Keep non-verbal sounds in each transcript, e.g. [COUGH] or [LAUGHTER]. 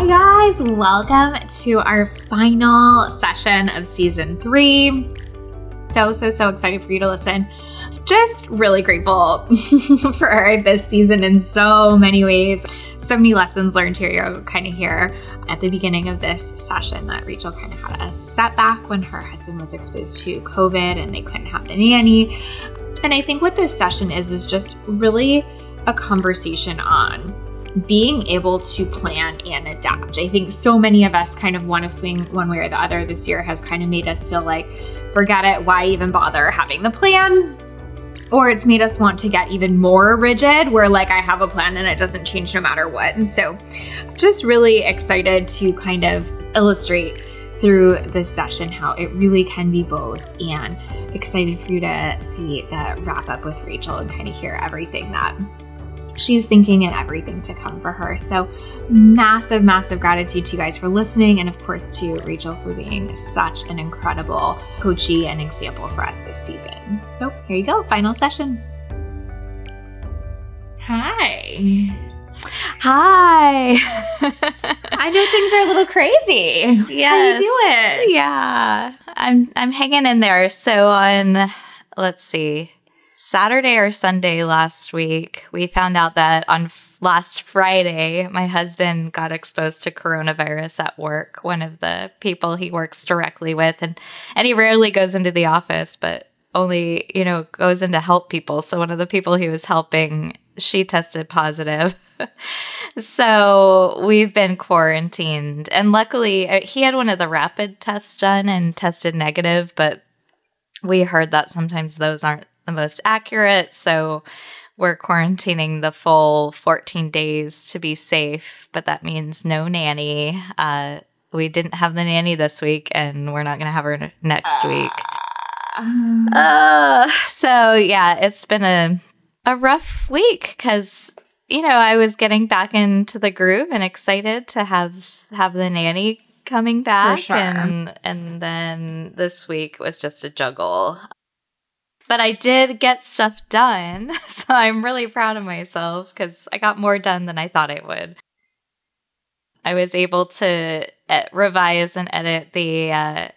Hi, guys. Welcome to our final session of season three. So, so, so excited for you to listen. Just really grateful [LAUGHS] for this season in so many ways. So many lessons learned here. Kind of here at the beginning of this session that Rachel kind of had a setback when her husband was exposed to COVID and they couldn't have the nanny. And I think what this session is, is just really a conversation on being able to plan and adapt. I think so many of us kind of want to swing one way or the other this year has kind of made us feel like, forget it, why even bother having the plan? Or it's made us want to get even more rigid, where like I have a plan and it doesn't change no matter what. And so, just really excited to kind of illustrate through this session how it really can be both and excited for you to see the wrap up with Rachel and kind of hear everything that she's thinking and everything to come for her. So, massive, massive gratitude to you guys for listening, and of course to Rachel for being such an incredible coachee and example for us this season. So, here you go, final session. Hi. Hi. I know things are a little crazy. Yes. How you doing? Yeah. I'm I'm hanging in there. So on let's see. Saturday or Sunday last week, we found out that on f- last Friday, my husband got exposed to coronavirus at work. One of the people he works directly with, and and he rarely goes into the office, but only you know goes in to help people. So one of the people he was helping, she tested positive. [LAUGHS] so we've been quarantined, and luckily uh, he had one of the rapid tests done and tested negative, but we heard that sometimes those aren't the most accurate. So we're quarantining the full 14 days to be safe, but that means no nanny. Uh, we didn't have the nanny this week, and we're not going to have her next week. Uh, so yeah, it's been a a rough week because you know I was getting back into the groove and excited to have have the nanny coming back, sure. and and then this week was just a juggle but I did get stuff done. [LAUGHS] So I'm really proud of myself because I got more done than I thought I would. I was able to revise and edit the uh,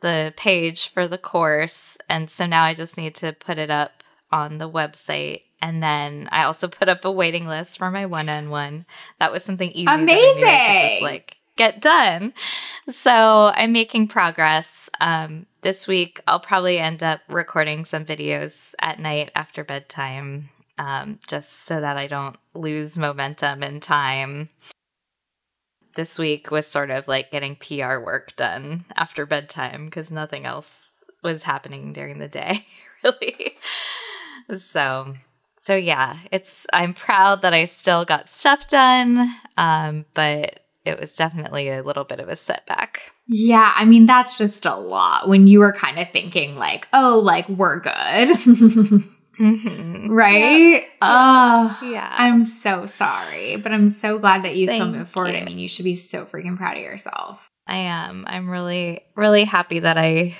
the page for the course, and so now I just need to put it up on the website. And then I also put up a waiting list for my one on one. That was something easy. Amazing. Like get done. So I'm making progress. Um, this week, I'll probably end up recording some videos at night after bedtime, um, just so that I don't lose momentum and time. This week was sort of like getting PR work done after bedtime because nothing else was happening during the day, [LAUGHS] really. So, so yeah, it's I'm proud that I still got stuff done, um, but it was definitely a little bit of a setback. Yeah, I mean that's just a lot when you were kind of thinking like, oh, like we're good. [LAUGHS] mm-hmm. Right? Oh, yeah. I'm so sorry, but I'm so glad that you Thank still move forward. you. I mean, you should be so freaking proud of yourself. I am. I'm really, really happy that I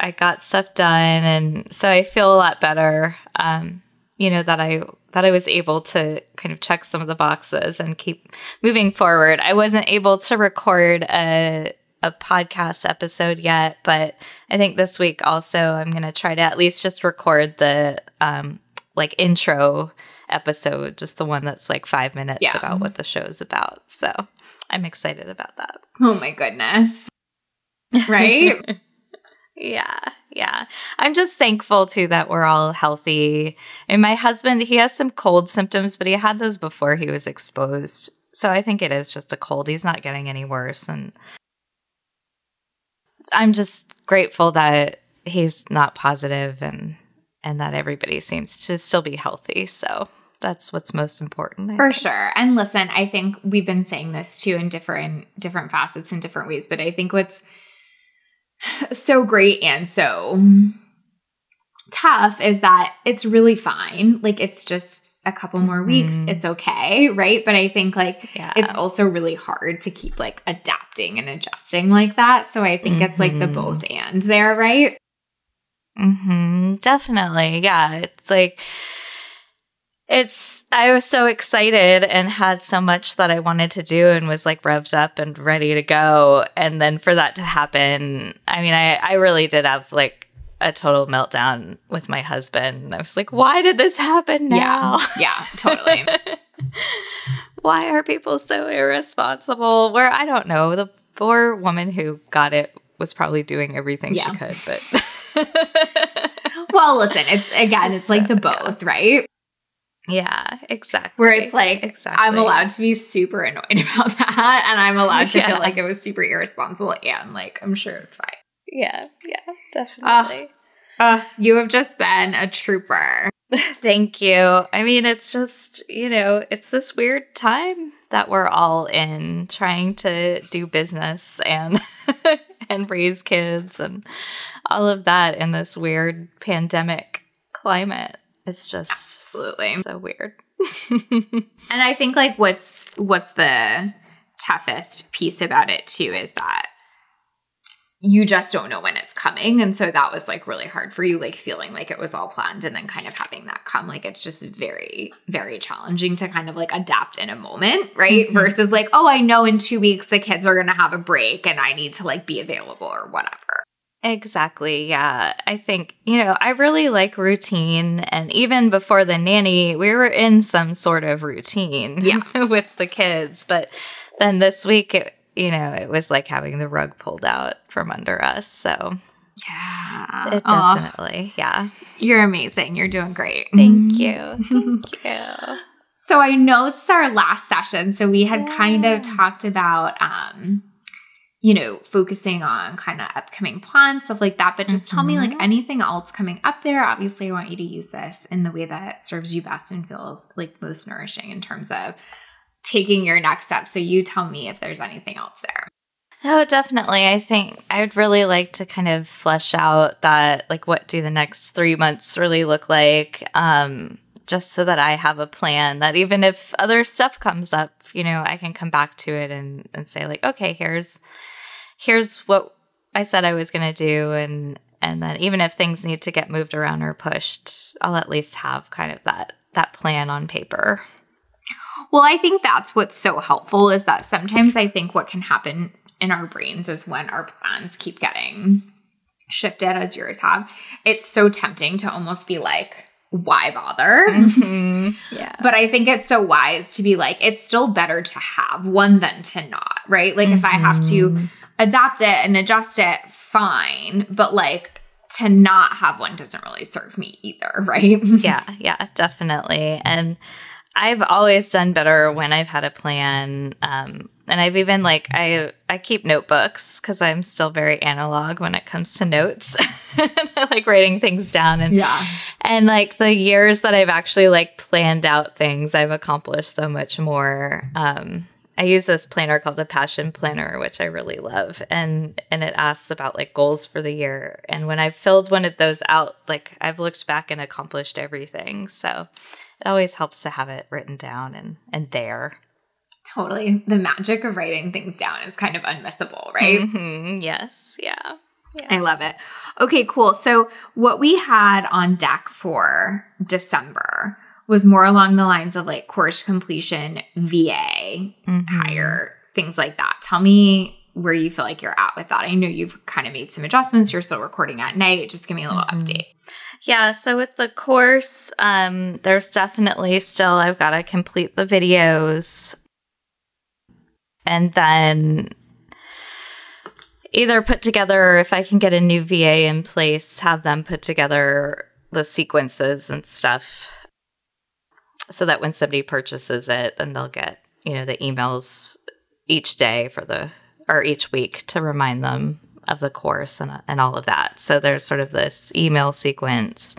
I got stuff done, and so I feel a lot better. Um, you know that I that I was able to kind of check some of the boxes and keep moving forward. I wasn't able to record a a podcast episode yet, but I think this week also I'm going to try to at least just record the um like intro episode, just the one that's like 5 minutes Yeah. about what the show's about. So, I'm excited about that. Oh my goodness. Right? [LAUGHS] Yeah, yeah. I'm just thankful too that we're all healthy. And my husband, he has some cold symptoms, but he had those before he was exposed. So I think it is just a cold. He's not getting any worse. And I'm just grateful that he's not positive and and that everybody seems to still be healthy. So that's what's most important. I For think. sure. And listen, I think we've been saying this too in different different facets in different ways, but I think what's so great and so tough is that it's really fine. Like it's just a couple more weeks. Mhm. It's okay, right? But I think like Yeah. it's also really hard to keep like adapting and adjusting like that. So I think it's like the Mhm. both and there, right? hmm Definitely. Yeah. It's like, it's, I was so excited and had so much that I wanted to do and was like revved up and ready to go. And then for that to happen, I mean, I, I really did have like a total meltdown with my husband. I was like, why did this happen now? Yeah. Yeah, totally. [LAUGHS] why are people so irresponsible? Where I don't know. The poor woman who got it was probably doing everything Yeah. she could, but. [LAUGHS] [LAUGHS] well, listen, it's again, it's like the both, right? Yeah, exactly. where it's like exactly. I'm allowed to be super annoyed [LAUGHS] about that, and I'm allowed to Yeah. feel like it was super irresponsible, and like I'm sure it's fine. Yeah, yeah, definitely. Uh, you have just been a trooper. [LAUGHS] Thank you. I mean, it's just, you know, it's this weird time that we're all in trying to do business and [LAUGHS] and raise kids and all of that in this weird pandemic climate. It's just Absolutely. so weird. [LAUGHS] And I think like what's what's the toughest piece about it too is that you just don't know when it's coming and so that was like really hard for you like feeling like it was all planned and then kind of having that come like it's just very very challenging to kind of like adapt in a moment right Mhm. versus like oh i know in 2 weeks the kids are going to have a break and i need to like be available or whatever Exactly. Yeah. I think, you know, I really like routine. And even before the nanny, we were in some sort of routine Yeah. [LAUGHS] with the kids. But then this week, it, you know, it was like having the rug pulled out from under us. So yeah it definitely, yeah. you're amazing you're doing great Thank you. [LAUGHS] Thank you. So I know this is our last session. So we had kind of talked about um, you know, focusing on kind of upcoming plans, stuff like that. But just tell me like Mhm. anything else coming up there. Obviously, I want you to use this in the way that serves you best and feels like most nourishing in terms of taking your next step. So you tell me if there's anything else there. Oh, definitely. I think I would really like to kind of flesh out that, like, what do the next three months really look like? Um, just so that I have a plan that even if other stuff comes up, you know, I can come back to it and, and say, like, okay, here's, here's what I said I was going to do. And, and then even if things need to get moved around or pushed, I'll at least have kind of that, that plan on paper. Well, I think that's what's so helpful is that sometimes I think what can happen in our brains is when our plans keep getting shifted as yours have, it's so tempting to almost be like, why bother? [LAUGHS] Yeah. But I think it's so wise to be like, it's still better to have one than to not, right? Like, if I have to Mhm. Adapt it and adjust it, fine. But like, to not have one doesn't really serve me either, [LAUGHS] right? yeah, yeah, definitely. And I've always done better when I've had a plan. Um, and I've even like I I keep notebooks because I'm still very analog when it comes to notes. [LAUGHS] I like writing things down and yeah. and like the years that I've actually like planned out things, I've accomplished so much more. Um, I use this planner called the Passion Planner, which I really love, and and it asks about like goals for the year. And when I've filled one of those out, like I've looked back and accomplished everything. So it always helps to have it written down and and there. Totally. The magic of writing things down is kind of unmissable, right? Mhm, Yes. Yeah. I love it. Okay, cool. So, what we had on deck for December was more along the lines of like course completion, VA, Mhm. hire, things like that. Tell me where you feel like you're at with that. I know you've kind of made some adjustments. You're still recording at night. Just give me a little Mhm. update. Yeah, so with the course, um, there's definitely still I've got to complete the videos, and then either put together, or if I can get a new VA in place, have them put together the sequences and stuff, so that when somebody purchases it, then they'll get you know the emails each day for the or each week to remind them of the course and and all of that. So there's sort of this email sequence.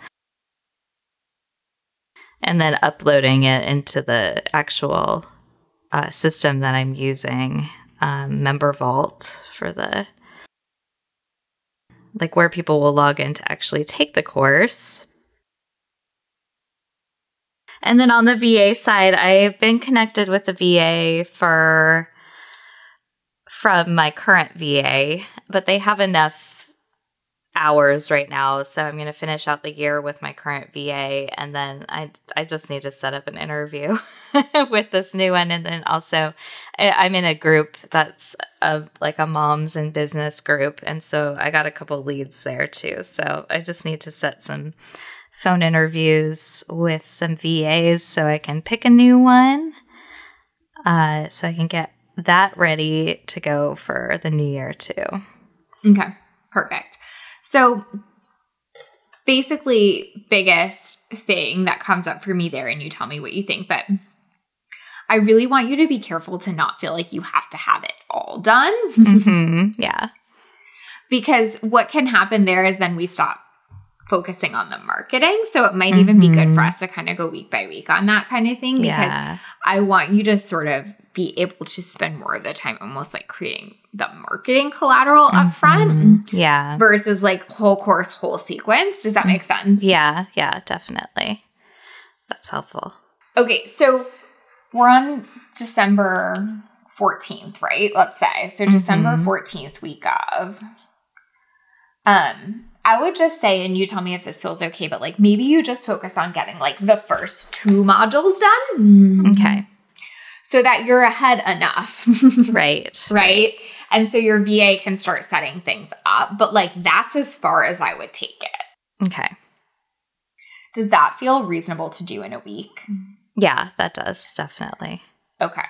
and then uploading it into the actual uh, system that I'm using, um, MemberVault for the like where people will log in to actually take the course. And then on the VA side, I've been connected with the VA for from my current VA, but they have enough hours right now, so I'm going to finish out the year with my current VA and then I I just need to set up an interview [LAUGHS] with this new one. And then also I, am in a group that's a, like a moms and business group. And so I got a couple leads there too. So I just need to set some phone interviews with some VAs so I can pick a new one. Uh, so I can get that ready to go for the new year too. Okay, perfect. So basically, biggest thing that comes up for me there, and you tell me what you think, but I really want you to be careful to not feel like you have to have it all done. Mm-hmm. Yeah. [LAUGHS] because what can happen there is then we stop focusing on the marketing. So it might even be good for Mhm. us to kind of go week by week on that kind of thing because yeah. I want you to sort of be able to spend more of the time almost like creating the marketing collateral up front Mhm. Yeah. versus like whole course, whole sequence. Does that make sense? Yeah. Yeah. Definitely. That's helpful. Okay, so we're on December 14th, right? Let's say. So December Mhm. 14th week of. Um, I would just say, and you tell me if this feels okay, but like maybe you just focus on getting like the first two modules done. Mm-hmm. Okay. So that you're ahead enough. [LAUGHS] Right. right? And so your VA can start setting things up, but like that's as far as I would take it. Okay. Does that feel reasonable to do in a week? Yeah, that does definitely. Okay.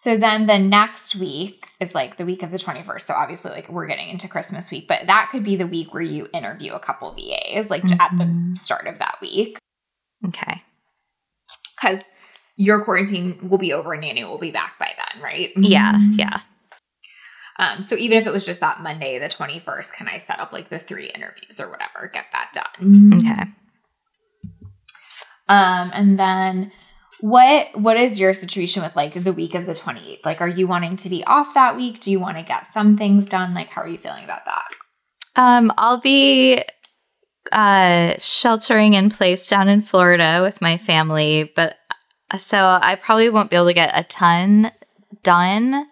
So then the next week is like the week of the 21st. So obviously, like we're getting into Christmas week, but that could be the week where you interview a couple VAs, like at the Mhm. start of that week, Okay. because your quarantine will be over and Nanny will be back by then, right? Yeah. Yeah. Um, so even if it was just that Monday, the 21st, can I set up like the three interviews or whatever, get that done? Okay. Um, and then what what is your situation with like the week of the 28th? Like, are you wanting to be off that week? Do you want to get some things done? Like, how are you feeling about that? Um, I'll be uh sheltering in place down in Florida with my family, but uh, so I probably won't be able to get a ton done,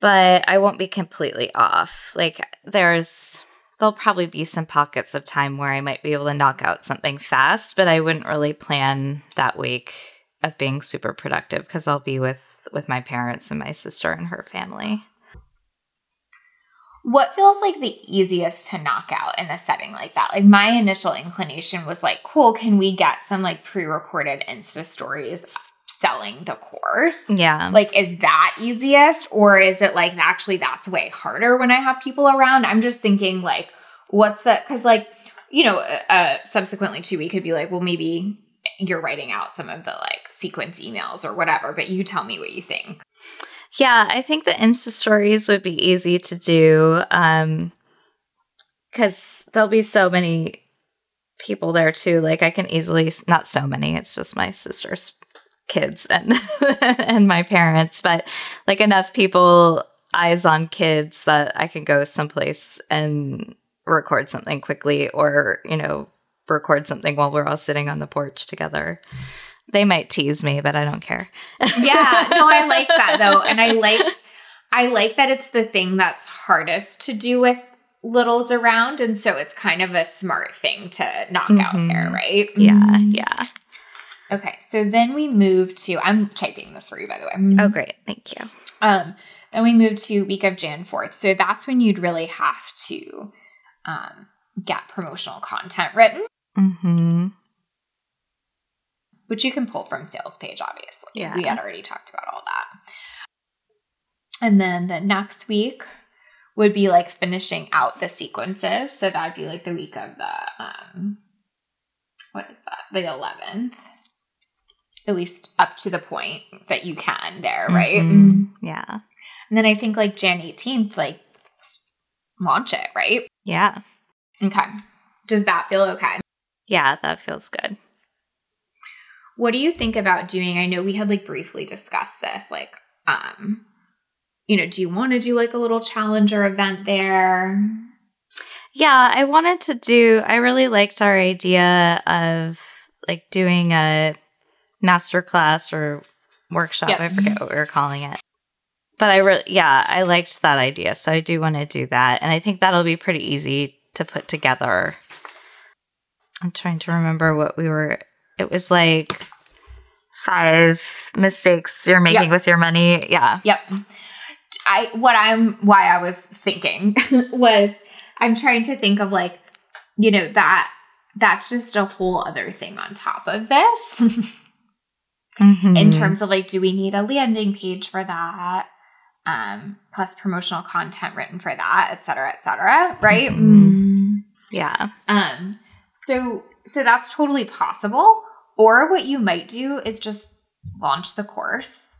but I won't be completely off. Like there's there'll probably be some pockets of time where I might be able to knock out something fast, but I wouldn't really plan that week of being super productive because I'll be with with my parents and my sister and her family. What feels like the easiest to knock out in a setting like that? Like, my initial inclination was like, cool, can we get some like pre recorded Insta stories selling the course? Yeah. Like, is that easiest? Or is it like actually that's way harder when I have people around? I'm just thinking, like, what's the, because like, you know, uh, subsequently too, we could be like, well, maybe you're writing out some of the like sequence emails or whatever, but you tell me what you think. Yeah, I think the Insta stories would be easy to do um cuz there'll be so many people there too. Like I can easily not so many, it's just my sister's kids and [LAUGHS] and my parents, but like enough people eyes on kids that I can go someplace and record something quickly or, you know, record something while we're all sitting on the porch together. They might tease me, but I don't care. [LAUGHS] yeah no i like that though and i like i like that it's the thing that's hardest to do with littles around and so it's kind of a smart thing to knock out Mhm. there right Yeah, yeah. Okay so then we move to i'm typing this for you by the way Oh, great. Thank you. um then we move to week of jan 4th so that's when you'd really have to um get promotional content written Mm-hmm. which you can pull from sales page obviously Yeah. we had already talked about all that and then the next week would be like finishing out the sequences so that'd be like the week of the um what is that the 11th at least up to the point that you can there right Mhm. Yeah. and then i think like jan 18th like launch it right Yeah. okay does that feel okay Yeah, that feels good. what do you think about doing? I know we had like briefly discussed this, like, um, you know, do you want to do like a little challenger event there? Yeah, I wanted to do, I really liked our idea of like doing a masterclass or workshop. Yep. I forget what we were calling it. But I really, yeah, I liked that idea. So I do want to do that. And I think that'll be pretty easy to put together. I'm trying to remember what we were, it was like five mistakes you're making Yep. with your money. Yeah. Yep. I what I'm why I was thinking [LAUGHS] was I'm trying to think of like, you know, that that's just a whole other thing on top of this [LAUGHS] in Mhm. terms of like, do we need a landing page for that? Um, plus promotional content written for that, et cetera, et cetera. Right. Mhm. Yeah. Um, so so that's totally possible. Or what you might do is just launch the course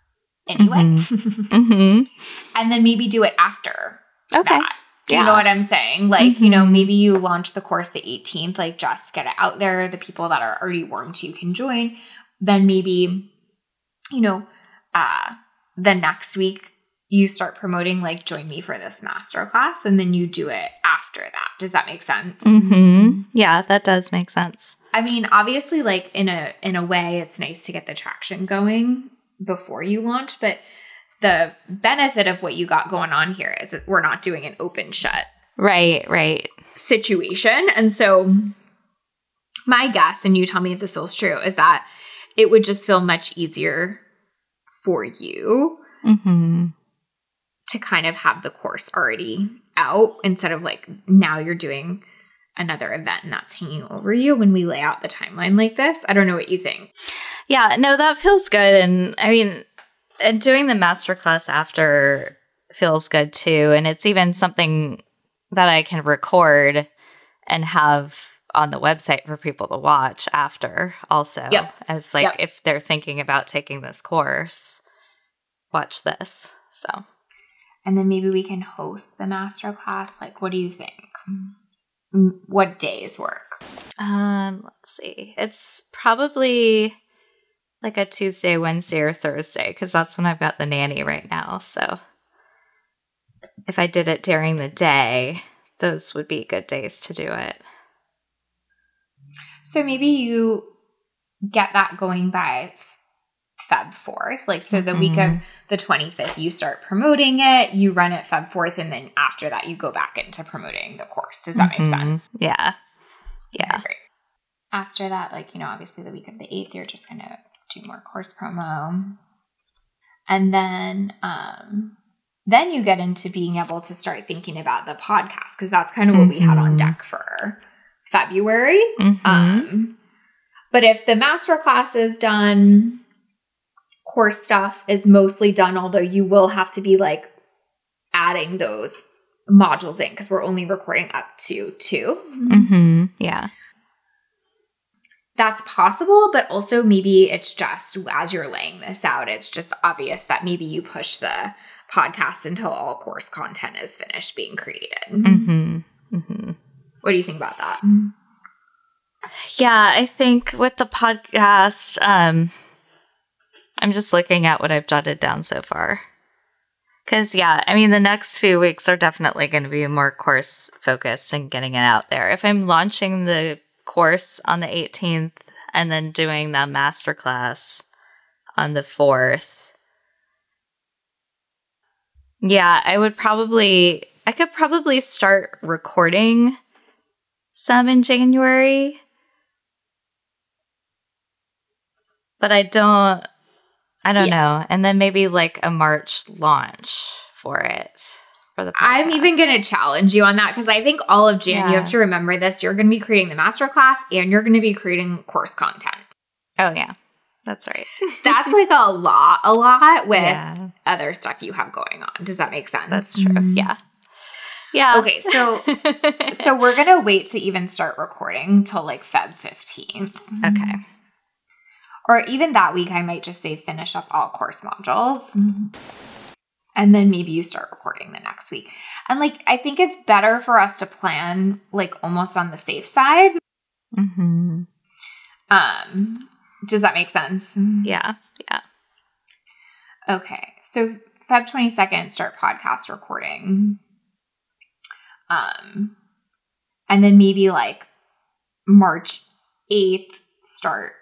anyway. hmm [LAUGHS] and then maybe do it after Okay. that. Do you know what I'm saying? Like, you know, Mhm. maybe you launch the course the 18th, like just get it out there. The people that are already warmed to you can join. Then maybe, you know, uh the next week you start promoting like join me for this masterclass and then you do it after that. Does that make sense? hmm Yeah, that does make sense. I mean, obviously like in a in a way it's nice to get the traction going before you launch, but the benefit of what you got going on here is that we're not doing an open shut Right, right. situation. And so my guess, and you tell me if this is true, is that it would just feel much easier for you hmm to kind of have the course already out instead of like now you're doing another event and that's hanging over you when we lay out the timeline like this. I don't know what you think. Yeah, no, that feels good. And I mean, and doing the masterclass after feels good too. And it's even something that I can record and have on the website for people to watch after also. Yep. As like Yep. if they're thinking about taking this course, watch this. So And then maybe we can host the master class. Like, what do you think? Mm, What days work? Um, let's see. It's probably like a Tuesday, Wednesday, or Thursday because that's when I've got the nanny right now. So if I did it during the day, those would be good days to do it. So maybe you get that going by Feb 4th. Like, so the week of Mhm. the 25th, you start promoting it, you run it Feb 4th, and then after that, you go back into promoting the course. Does that Mhm. make sense? Yeah. Yeah. Great. After that, like, you know, obviously the week of the 8th, you're just going to do more course promo. And then, um, then you get into being able to start thinking about the podcast because that's kind of what we had on Mhm. deck for February. Mhm. Um, but if the master class is done, course stuff is mostly done, although you will have to be like adding those modules in because we're only recording up to 2 Mhm. Yeah. That's possible, but also maybe it's just as you're laying this out, it's just obvious that maybe you push the podcast until all course content is finished being created. Mhm. Mhm. What do you think about that? Yeah, I think with the podcast, um, I'm just looking at what I've jotted down so far. Because, yeah, I mean, the next few weeks are definitely going to be more course focused and getting it out there. If I'm launching the course on the 18th and then doing the masterclass on the 4th, yeah, I would probably, I could probably start recording some in January. But I don't I don't know. And then maybe like a March launch for it. For the I'm even going to challenge you on that because I think all of Jan, you have to remember this. You're going to be creating the master class and you're going to be creating course content. Oh yeah. That's right. [LAUGHS] That's like a lot, a lot with yeah. other stuff you have going on. Does that make sense? That's true. Yeah. Yeah. Okay, so [LAUGHS] so we're gonna wait to even start recording till like Feb 15th. okay. Or even that week, I might just say finish up all course modules. And then maybe you start recording the next week. And like, I think it's better for us to plan like almost on the safe side. hmm Um, Does that make sense? Yeah. Yeah. Okay. So Feb 22nd, start podcast recording. Um, and then maybe like March 8th, start.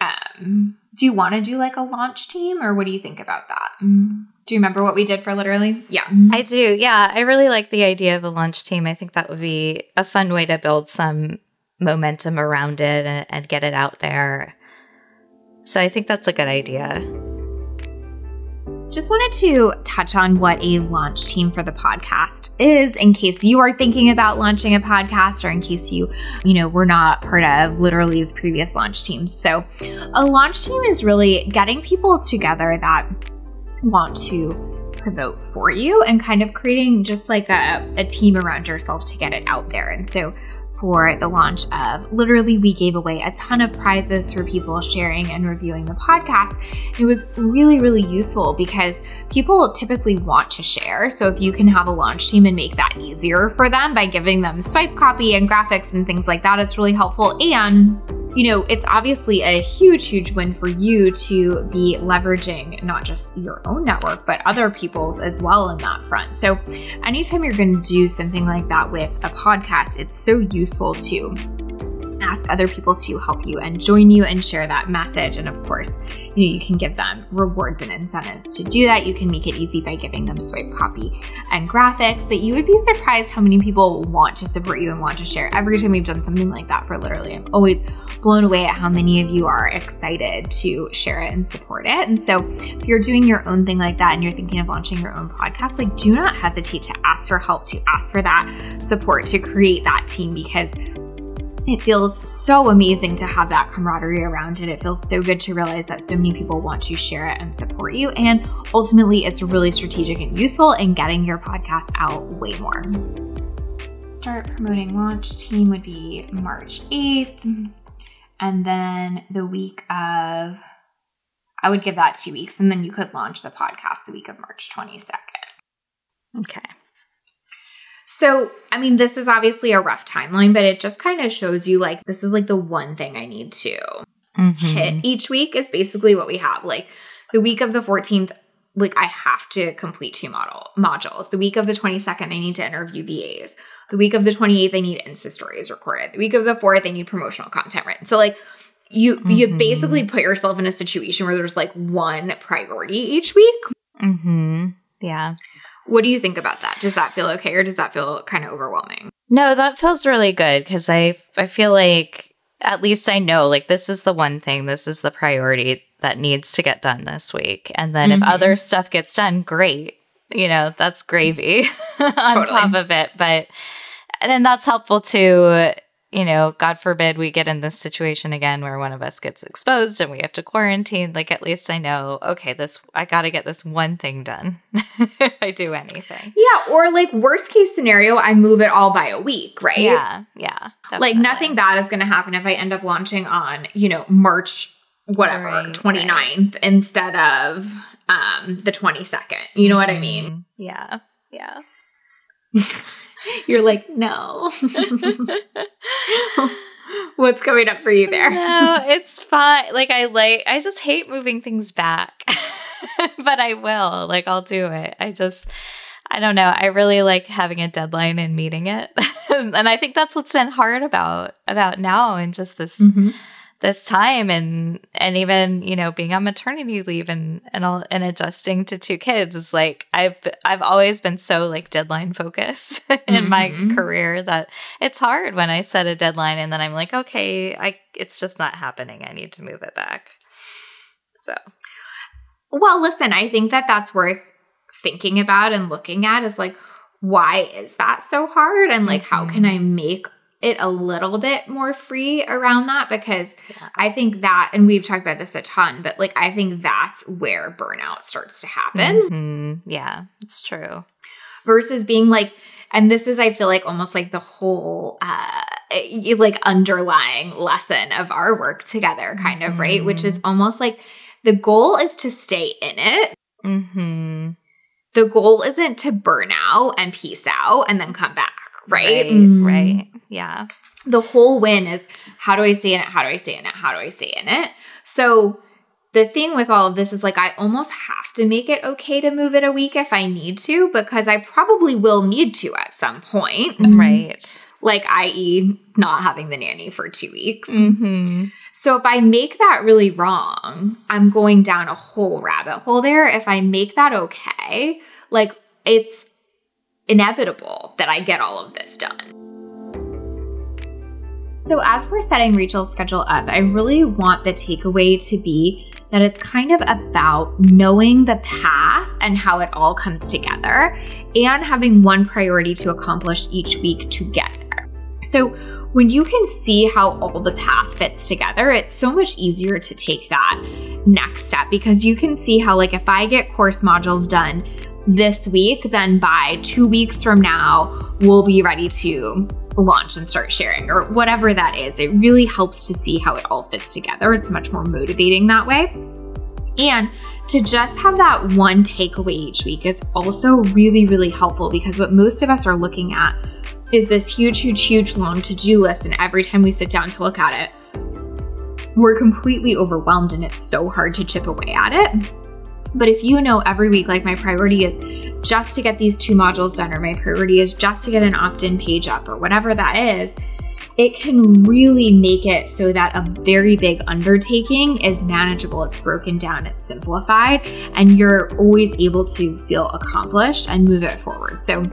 Um, do you want to do like a launch team or what do you think about that? Do you remember what we did for literally? Yeah. I do. Yeah. I really like the idea of a launch team. I think that would be a fun way to build some momentum around it and, and get it out there. So I think that's a good idea. Just wanted to touch on what a launch team for the podcast is in case you are thinking about launching a podcast or in case you, you know, were not part of literally's previous launch teams. So, a launch team is really getting people together that want to promote for you and kind of creating just like a, a team around yourself to get it out there. And so, for the launch of Literally, we gave away a ton of prizes for people sharing and reviewing the podcast. It was really, really useful because people typically want to share. So if you can have a launch team and make that easier for them by giving them swipe copy and graphics and things like that, it's really helpful. And you know, it's obviously a huge, huge win for you to be leveraging not just your own network, but other people's as well in that front. So, anytime you're going to do something like that with a podcast, it's so useful to ask other people to help you and join you and share that message. And of course, you can give them rewards and incentives to do that. You can make it easy by giving them swipe copy and graphics that you would be surprised how many people want to support you and want to share. Every time we've done something like that for literally, I'm always blown away at how many of you are excited to share it and support it. And so if you're doing your own thing like that and you're thinking of launching your own podcast, like do not hesitate to ask for help, to ask for that support, to create that team because it feels so amazing to have that camaraderie around it. It feels so good to realize that so many people want to share it and support you. And ultimately, it's really strategic and useful in getting your podcast out way more. Start promoting launch team would be March 8th. And then the week of, I would give that two weeks. And then you could launch the podcast the week of March 22nd. Okay. So, I mean, this is obviously a rough timeline, but it just kind of shows you like this is like the one thing I need to mm-hmm. hit each week is basically what we have. Like the week of the 14th, like I have to complete two model modules. The week of the 22nd, I need to interview VAs. The week of the 28th, I need Insta stories recorded. The week of the 4th, I need promotional content written. So like you mm-hmm. you basically put yourself in a situation where there's like one priority each week. Mm-hmm. Yeah. What do you think about that? Does that feel okay or does that feel kind of overwhelming? No, that feels really good because I, I feel like at least I know like this is the one thing, this is the priority that needs to get done this week. And then mm-hmm. if other stuff gets done, great. You know, that's gravy [LAUGHS] on totally. top of it. But then that's helpful to you know, God forbid we get in this situation again where one of us gets exposed and we have to quarantine, like at least I know, okay, this I got to get this one thing done if [LAUGHS] I do anything. Yeah, or like worst case scenario, I move it all by a week, right? Yeah, yeah. Definitely. Like nothing bad is going to happen if I end up launching on, you know, March whatever, right, 29th right. instead of um the 22nd. You know what I mean? Mm-hmm. Yeah. Yeah. [LAUGHS] You're like, no. [LAUGHS] What's coming up for you there? No, it's fine. Like I like I just hate moving things back. [LAUGHS] but I will. Like I'll do it. I just I don't know. I really like having a deadline and meeting it. [LAUGHS] and I think that's what's been hard about about now and just this mm-hmm this time and and even you know being on maternity leave and and all, and adjusting to two kids is like I've I've always been so like deadline focused [LAUGHS] in mm-hmm. my career that it's hard when I set a deadline and then I'm like okay I it's just not happening I need to move it back so well listen I think that that's worth thinking about and looking at is like why is that so hard and like mm-hmm. how can mm-hmm. I make it a little bit more free around that because yeah. I think that, and we've talked about this a ton, but like I think that's where burnout starts to happen. Mm-hmm. Yeah, it's true. Versus being like, and this is, I feel like almost like the whole, uh, like underlying lesson of our work together, kind of, mm-hmm. right? Which is mm-hmm. almost like the goal is to stay in it. Mm-hmm. The goal isn't to burn out and peace out and then come back right? Right. Mm. right. Yeah. The whole win is how do I stay in it? How do I stay in it? How do I stay in it? So the thing with all of this is like I almost have to make it okay to move it a week if I need to because I probably will need to at some point. Right. Like, i.e., not having the nanny for two weeks. Mm-hmm. So if I make that really wrong, I'm going down a whole rabbit hole there. If I make that okay, like it's inevitable that I get all of this done. So, as we're setting Rachel's schedule up, I really want the takeaway to be that it's kind of about knowing the path and how it all comes together and having one priority to accomplish each week to get there. So, when you can see how all the path fits together, it's so much easier to take that next step because you can see how, like, if I get course modules done this week, then by two weeks from now, we'll be ready to launch and start sharing or whatever that is. It really helps to see how it all fits together. It's much more motivating that way. And to just have that one takeaway each week is also really, really helpful because what most of us are looking at is this huge, huge, huge long to do list. And every time we sit down to look at it, we're completely overwhelmed and it's so hard to chip away at it. But if you know every week, like my priority is just to get these two modules done, or my priority is just to get an opt in page up, or whatever that is, it can really make it so that a very big undertaking is manageable, it's broken down, it's simplified, and you're always able to feel accomplished and move it forward. So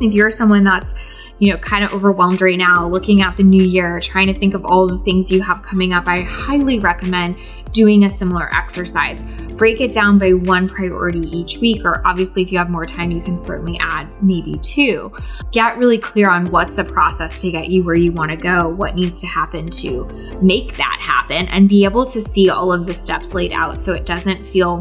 if you're someone that's you know, kind of overwhelmed right now, looking at the new year, trying to think of all the things you have coming up, I highly recommend doing a similar exercise. Break it down by one priority each week, or obviously, if you have more time, you can certainly add maybe two. Get really clear on what's the process to get you where you want to go, what needs to happen to make that happen, and be able to see all of the steps laid out so it doesn't feel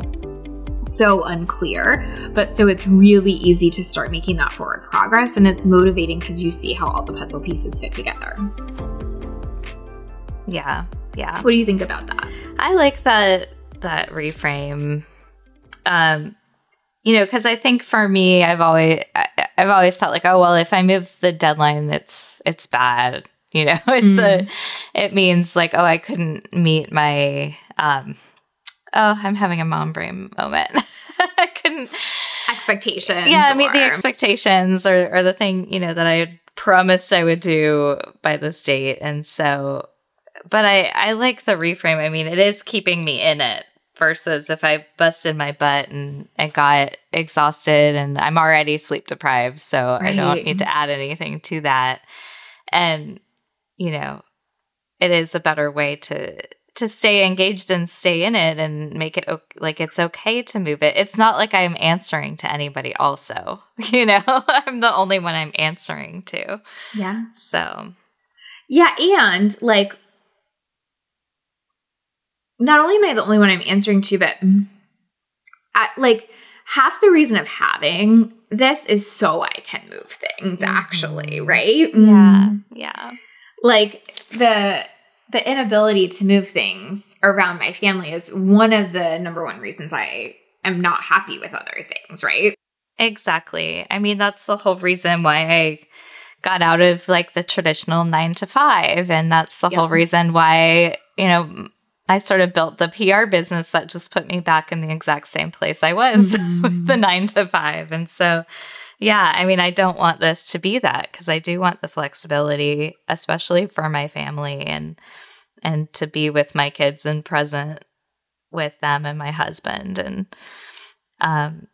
so unclear, but so it's really easy to start making that forward progress and it's motivating because you see how all the puzzle pieces fit together. Yeah. Yeah. What do you think about that? I like that that reframe. Um, you know, because I think for me, I've always I've always thought like, oh well, if I move the deadline, it's it's bad. [LAUGHS] You know, it's mm. a it means like, oh, I couldn't meet my um. Oh, I'm having a mom brain moment. [LAUGHS] I couldn't expectations. Yeah, or... meet the expectations or or the thing you know that I promised I would do by this date, and so but I, I like the reframe. I mean, it is keeping me in it versus if I busted my butt and, and got exhausted and I'm already sleep deprived. So right. I don't need to add anything to that. And, you know, it is a better way to to stay engaged and stay in it and make it like it's okay to move it. It's not like I'm answering to anybody also. [LAUGHS] You know, [LAUGHS] I'm the only one I'm answering to. Yeah. So Yeah, and like not only am I the only one I'm answering to, but I, like half the reason of having this is so I can move things mm-hmm. actually, right? Yeah. Mm. Yeah. Like the the inability to move things around my family is one of the number one reasons I am not happy with other things, right? Exactly. I mean, that's the whole reason why I got out of like the traditional 9 to 5 and that's the yep. whole reason why, you know, I sort of built the PR business that just put me back in the exact same place I was mm-hmm. [LAUGHS] with the nine to five. And so, yeah, I mean, I don't want this to be that because I do want the flexibility, especially for my family and and to be with my kids and present with them and my husband and um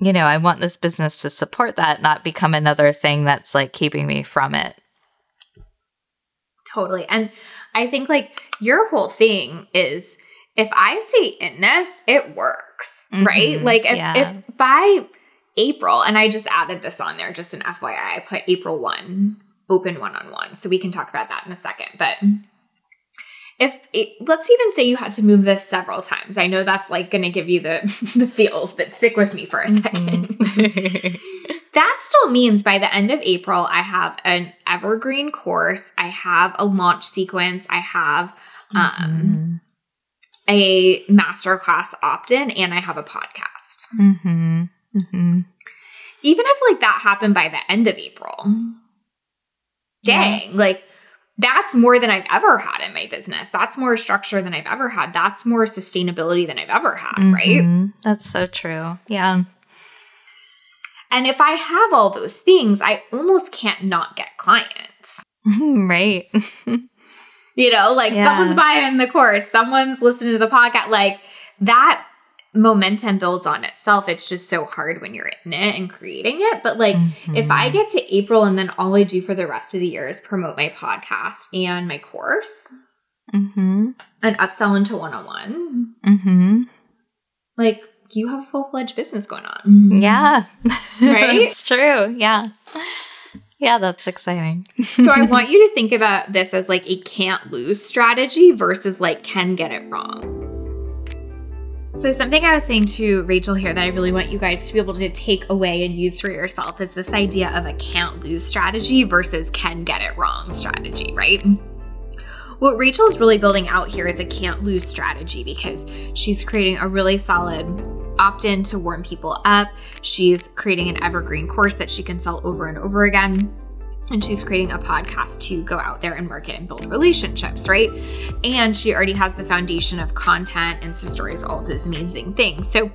you know, I want this business to support that, not become another thing that's like keeping me from it. Totally. And I think like your whole thing is if I stay in this, it works, mm-hmm. right? Like if, yeah. if by April, and I just added this on there, just an FYI, I put April 1 open one on one. So we can talk about that in a second. But if it, let's even say you had to move this several times, I know that's like going to give you the [LAUGHS] the feels, but stick with me for a 2nd mm-hmm. [LAUGHS] that still means by the end of April, I have an evergreen course, I have a launch sequence, I have um, mm-hmm. a masterclass opt in, and I have a podcast. Mm-hmm. Mm-hmm. Even if like that happened by the end of April, dang, yeah. like that's more than I've ever had in my business. That's more structure than I've ever had. That's more sustainability than I've ever had, mm-hmm. right? That's so true. Yeah. And if I have all those things, I almost can't not get clients. right. [LAUGHS] you know, like yeah. someone's buying the course, someone's listening to the podcast. Like that momentum builds on itself. It's just so hard when you're in it and creating it. But like mm-hmm. if I mm-hmm. get to April and then all I do for the rest of the year is promote my podcast and my course mm-hmm. and upsell into one on one, like you have a full fledged business going on. Mm-hmm. Yeah. [LAUGHS] Right? it's true. Yeah. Yeah, that's exciting. so I [LAUGHS] want you to think about this as like a can't lose strategy versus like can get it wrong. So, something I was saying to Rachel here that I really want you guys to be able to take away and use for yourself is this idea of a can't lose strategy versus can get it wrong strategy, right? What Rachel's really building out here is a can't lose strategy because she's creating a really solid opt in to warm people up. She's creating an evergreen course that she can sell over and over again and she's creating a podcast to go out there and market and build relationships, right? And she already has the foundation of content, Insta stories, all those amazing things. So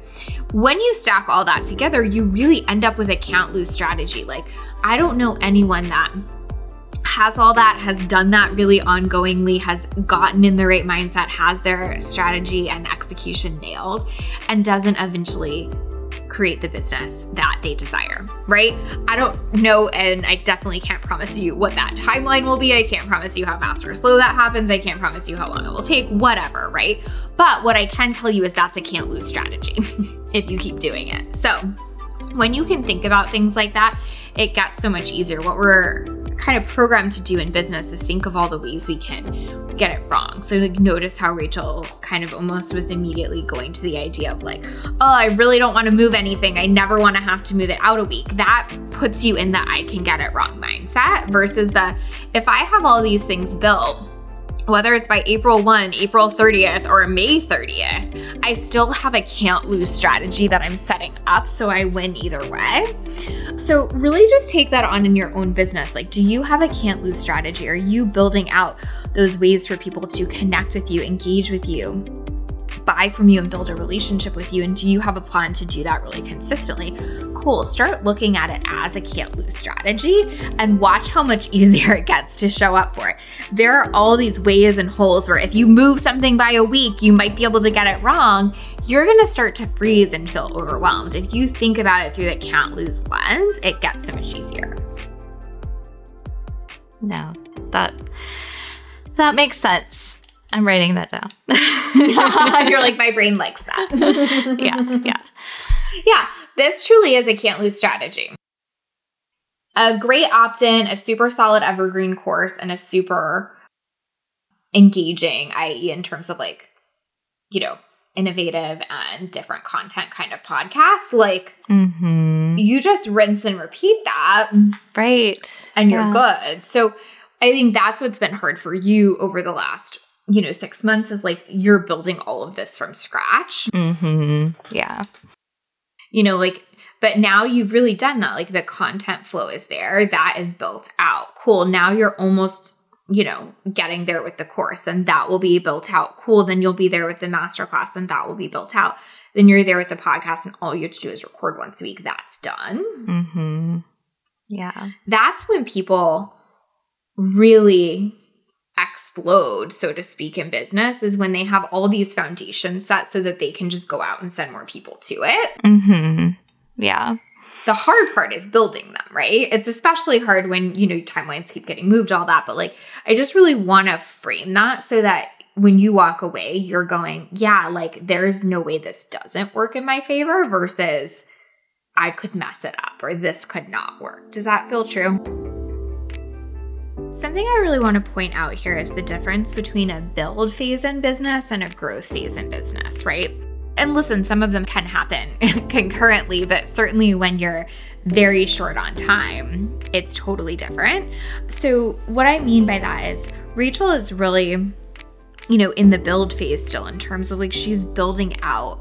when you stack all that together, you really end up with a can't lose strategy. Like, I don't know anyone that has all that, has done that really ongoingly, has gotten in the right mindset, has their strategy and execution nailed, and doesn't eventually create the business that they desire, right? I don't know, and I definitely can't promise you what that timeline will be. I can't promise you how fast or slow that happens. I can't promise you how long it will take, whatever, right? But what I can tell you is that's a can't lose strategy [LAUGHS] if you keep doing it. So when you can think about things like that, it gets so much easier. What we're kind of programmed to do in business is think of all the ways we can get it wrong. So like notice how Rachel kind of almost was immediately going to the idea of like, oh, I really don't want to move anything. I never want to have to move it out a week. That puts you in the I can get it wrong mindset versus the if I have all these things built, whether it's by April 1, April 30th, or May 30th, I still have a can't lose strategy that I'm setting up so I win either way. So, really just take that on in your own business. Like, do you have a can't lose strategy? Are you building out those ways for people to connect with you, engage with you, buy from you, and build a relationship with you? And do you have a plan to do that really consistently? cool, start looking at it as a can't lose strategy and watch how much [LAUGHS] easier it gets to show up for it. There are all these ways and holes where if you move something by a week, you might be able to get it wrong. You're going to start to freeze and feel overwhelmed. If you think about it through the can't lose lens, it gets so much easier. No, that that makes sense. I'm writing that down. [LAUGHS] You're like, my brain likes that. [LAUGHS] yeah, yeah. Yeah. This truly is a can't lose strategy. A great opt in, a super solid evergreen course, and a super engaging, i.e., in terms of like, you know, innovative and different content kind of podcast. Like, mm-hmm. you just rinse and repeat that. Right. And you're yeah. good. So, I think that's what's been hard for you over the last, you know, six months is like you're building all of this from scratch. Mm-hmm. Yeah you know, like, but now you've really done that. Like the content flow is there, that is built out. Cool. Now you're almost, you know, getting there with the course, and that will be built out. Cool. Then you'll be there with the masterclass, and that will be built out. Then you're there with the podcast, and all you have to do is record once a week. That's done. Mm-hmm. Yeah. That's when people really explode, so to speak, in business is when they have all these foundations set so that they can just go out and send more people to it. Mm-hmm. Yeah. The hard part is building them, right? It's especially hard when, you know, timelines keep getting moved, all that. But like, I just really want to frame that so that when you walk away, you're going, yeah, like, there's no way this doesn't work in my favor versus I could mess it up or this could not work. Does that feel true? Something I really want to point out here is the difference between a build phase in business and a growth phase in business, right? And listen, some of them can happen [LAUGHS] concurrently, but certainly when you're very short on time, it's totally different. So, what I mean by that is Rachel is really, you know, in the build phase still in terms of like she's building out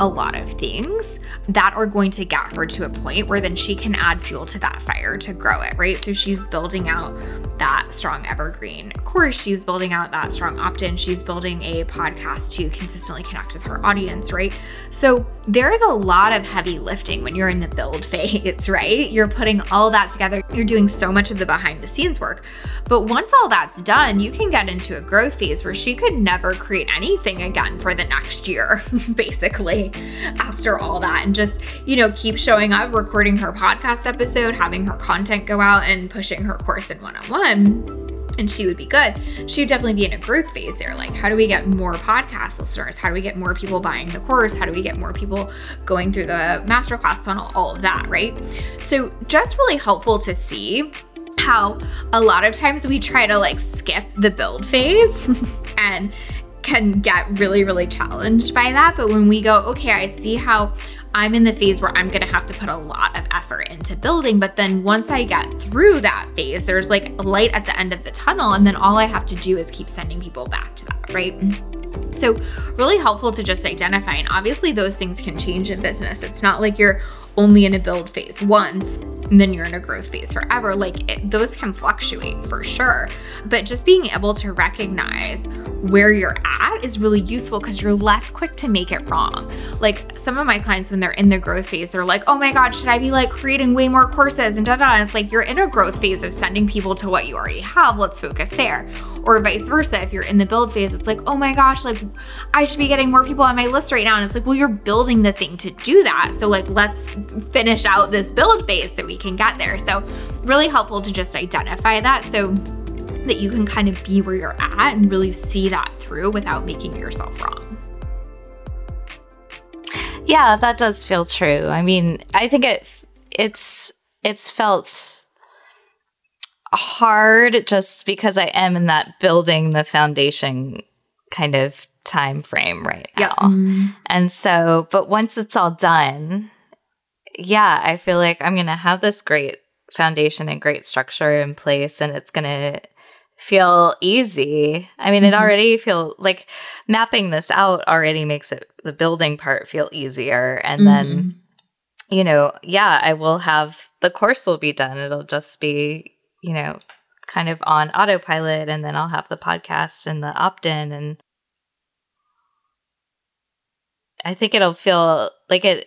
a lot of things that are going to get her to a point where then she can add fuel to that fire to grow it, right? So she's building out that strong evergreen course, she's building out that strong opt in, she's building a podcast to consistently connect with her audience, right? So there is a lot of heavy lifting when you're in the build [LAUGHS] phase, right? You're putting all that together, you're doing so much of the behind the scenes work. But once all that's done, you can get into a growth phase where she could never create anything again for the next year, [LAUGHS] basically, after all that. And just, you know, keep showing up, recording her podcast episode, having her content go out, and pushing her course in one on one and she would be good. She would definitely be in a growth phase there. Like, how do we get more podcast listeners? How do we get more people buying the course? How do we get more people going through the masterclass funnel? All of that, right? So, just really helpful to see how a lot of times we try to like skip the build phase [LAUGHS] and can get really, really challenged by that. But when we go, okay, I see how I'm in the phase where I'm gonna have to put a lot of effort into building. But then once I get through that phase, there's like light at the end of the tunnel. And then all I have to do is keep sending people back to that, right? So, really helpful to just identify. And obviously, those things can change in business. It's not like you're only in a build phase once then you're in a growth phase forever. Like it, those can fluctuate for sure. But just being able to recognize where you're at is really useful because you're less quick to make it wrong. Like some of my clients, when they're in the growth phase, they're like, oh my God, should I be like creating way more courses and da da? And it's like you're in a growth phase of sending people to what you already have. Let's focus there. Or vice versa. If you're in the build phase, it's like, oh my gosh, like I should be getting more people on my list right now. And it's like, well, you're building the thing to do that. So like let's finish out this build phase so we can get there. So really helpful to just identify that. So that you can kind of be where you're at and really see that through without making yourself wrong. Yeah, that does feel true. I mean, I think it it's it's felt hard just because I am in that building the foundation kind of time frame right now. Yep. Mm-hmm. And so, but once it's all done, yeah, I feel like I'm going to have this great foundation and great structure in place and it's going to feel easy. I mean, mm-hmm. it already feel like mapping this out already makes it the building part feel easier. And mm-hmm. then, you know, yeah, I will have the course will be done. It'll just be, you know, kind of on autopilot and then I'll have the podcast and the opt-in and I think it'll feel like it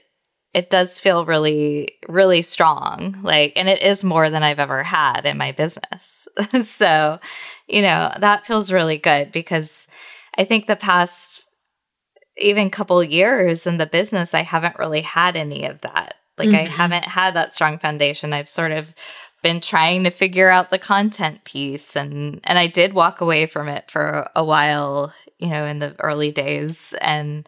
it does feel really, really strong. Like, and it is more than I've ever had in my business. [LAUGHS] so, you know, that feels really good because I think the past even couple years in the business, I haven't really had any of that. Like, mm-hmm. I haven't had that strong foundation. I've sort of been trying to figure out the content piece and and I did walk away from it for a while, you know, in the early days and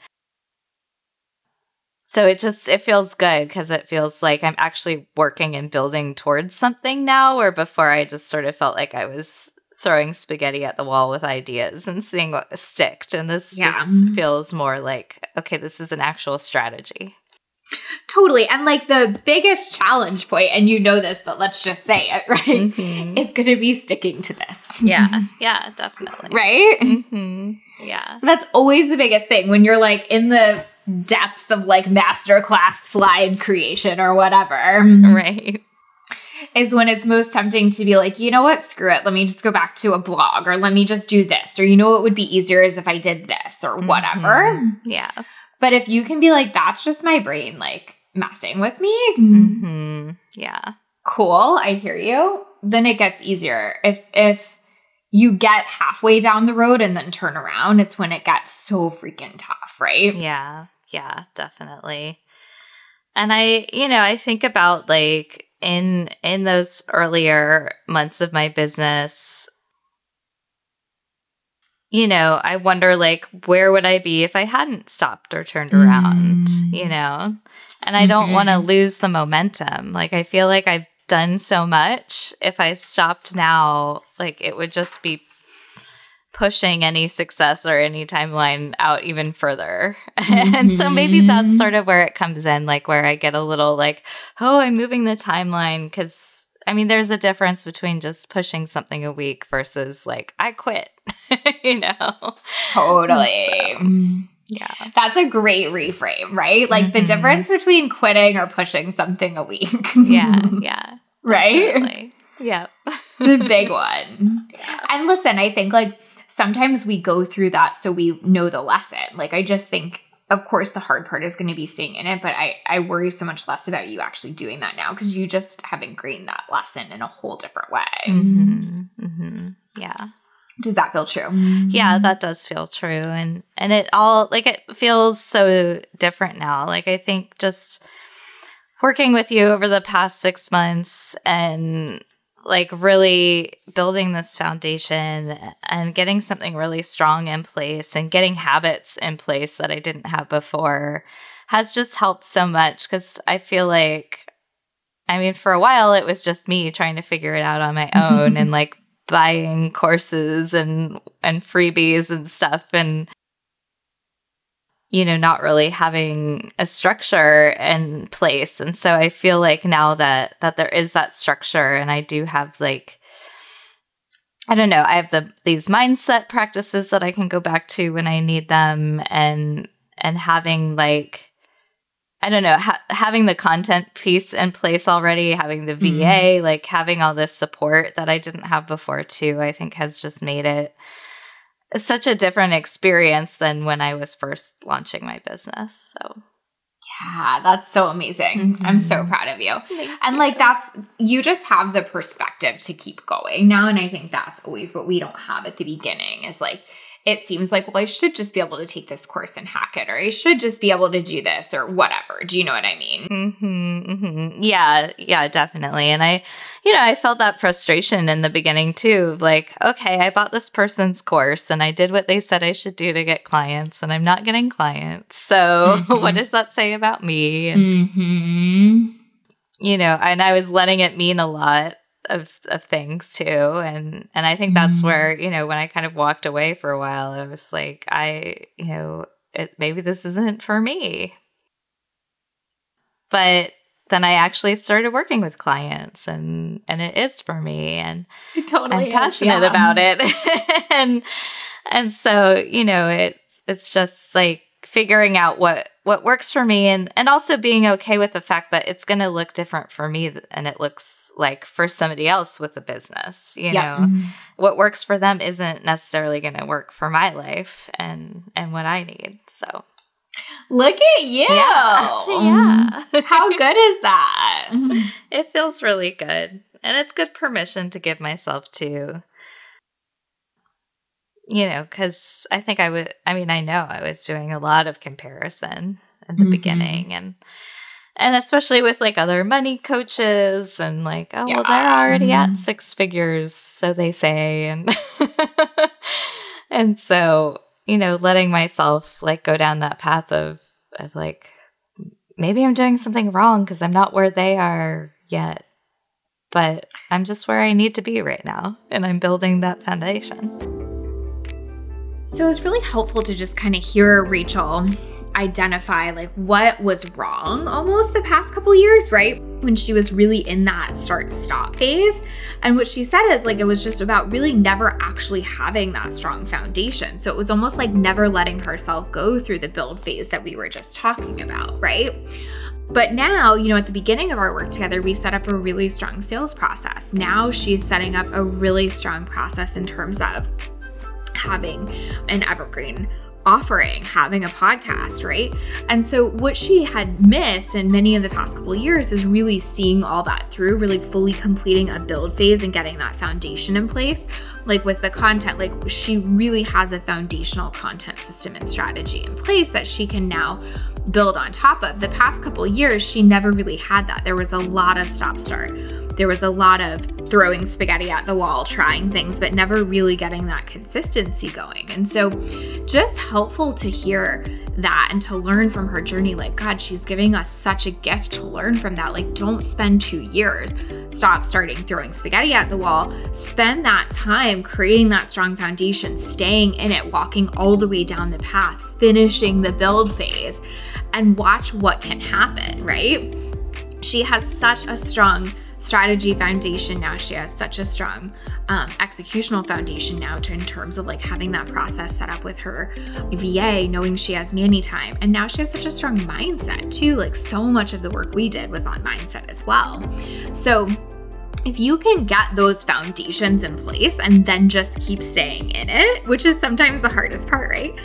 so it just it feels good because it feels like I'm actually working and building towards something now. Where before I just sort of felt like I was throwing spaghetti at the wall with ideas and seeing what sticked. And this yeah. just feels more like okay, this is an actual strategy. Totally. And like the biggest challenge point, and you know this, but let's just say it, [LAUGHS] right? Mm-hmm. Is going to be sticking to this. Yeah. [LAUGHS] Yeah, definitely. right? Mm-hmm. Yeah. That's always the biggest thing when you're like in the depths of like masterclass slide creation or whatever. Right. Is when it's most tempting to be like, you know what, screw it. Let me just go back to a blog or let me just do this. Or you know what would be easier is if I did this or whatever. Mm-hmm. Yeah. But if you can be like, that's just my brain like messing with me. Mm-hmm. Yeah. Cool. I hear you. Then it gets easier. If, if, you get halfway down the road and then turn around, it's when it gets so freaking tough, right? Yeah. Yeah, definitely. And I, you know, I think about like in in those earlier months of my business you know, I wonder like where would I be if I hadn't stopped or turned around, mm. you know? And I don't mm-hmm. want to lose the momentum. Like I feel like I've done so much. If I stopped now, like it would just be pushing any success or any timeline out even further. Mm-hmm. [LAUGHS] and so maybe that's sort of where it comes in, like where I get a little like, oh, I'm moving the timeline. Cause I mean, there's a difference between just pushing something a week versus like, I quit, [LAUGHS] you know? Totally. So, Yeah. That's a great reframe, right? Like mm-hmm. the difference between quitting or pushing something a week. yeah, [LAUGHS] yeah. Right? Definitely. Yep. the big one. Yeah. And listen, I think like sometimes we go through that so we know the lesson. Like I just think of course the hard part is going to be staying in it, but I I worry so much less about you actually doing that now because you just have ingrained that lesson in a whole different way. Mm-hmm. Mm-hmm. Yeah. Does that feel true? Yeah, that does feel true. And and it all like it feels so different now. Like I think just working with you over the past 6 months and like really building this foundation and getting something really strong in place and getting habits in place that I didn't have before has just helped so much cuz I feel like I mean for a while it was just me trying to figure it out on my own and [LAUGHS] like buying courses and and freebies and stuff and you know not really having a structure in place and so i feel like now that that there is that structure and i do have like i don't know i have the these mindset practices that i can go back to when i need them and and having like I don't know, ha- having the content piece in place already, having the VA, mm-hmm. like having all this support that I didn't have before too, I think has just made it such a different experience than when I was first launching my business. So yeah, that's so amazing. Mm-hmm. I'm so proud of you. and like that's you just have the perspective to keep going now and I think that's always what we don't have at the beginning is like it seems like, well, I should just be able to take this course and hack it, or I should just be able to do this, or whatever. Do you know what I mean? Mm-hmm, mm-hmm. Yeah, yeah, definitely. And I, you know, I felt that frustration in the beginning too. Like, okay, I bought this person's course and I did what they said I should do to get clients, and I'm not getting clients. So, [LAUGHS] mm-hmm. what does that say about me? And, mm-hmm. you know, and I was letting it mean a lot of of things too and and I think that's mm-hmm. where you know when I kind of walked away for a while I was like I you know it, maybe this isn't for me but then I actually started working with clients and and it is for me and [LAUGHS] totally I'm passionate is, yeah. about it [LAUGHS] and and so you know it it's just like figuring out what what works for me and and also being okay with the fact that it's going to look different for me and it looks like for somebody else with the business you yeah. know mm-hmm. what works for them isn't necessarily going to work for my life and and what i need so look at you yeah, [LAUGHS] yeah. how good is that [LAUGHS] it feels really good and it's good permission to give myself to you know, because I think I would, I mean, I know I was doing a lot of comparison in the mm-hmm. beginning and, and especially with like other money coaches and like, oh, yeah. well, they're already mm-hmm. at six figures, so they say. And, [LAUGHS] and so, you know, letting myself like go down that path of, of like, maybe I'm doing something wrong because I'm not where they are yet, but I'm just where I need to be right now. And I'm building that foundation. So it was really helpful to just kind of hear Rachel identify like what was wrong almost the past couple years, right? When she was really in that start stop phase. And what she said is like it was just about really never actually having that strong foundation. So it was almost like never letting herself go through the build phase that we were just talking about, right? But now, you know, at the beginning of our work together, we set up a really strong sales process. Now she's setting up a really strong process in terms of having an evergreen offering, having a podcast, right? And so what she had missed in many of the past couple years is really seeing all that through, really fully completing a build phase and getting that foundation in place. Like with the content, like she really has a foundational content system and strategy in place that she can now build on top of. The past couple years, she never really had that. There was a lot of stop start there was a lot of throwing spaghetti at the wall, trying things, but never really getting that consistency going. And so, just helpful to hear that and to learn from her journey. Like, God, she's giving us such a gift to learn from that. Like, don't spend two years, stop starting throwing spaghetti at the wall. Spend that time creating that strong foundation, staying in it, walking all the way down the path, finishing the build phase, and watch what can happen, right? She has such a strong strategy foundation. Now she has such a strong um, executional foundation now to, in terms of like having that process set up with her VA, knowing she has nanny time. And now she has such a strong mindset too. Like so much of the work we did was on mindset as well. So if you can get those foundations in place and then just keep staying in it, which is sometimes the hardest part, right?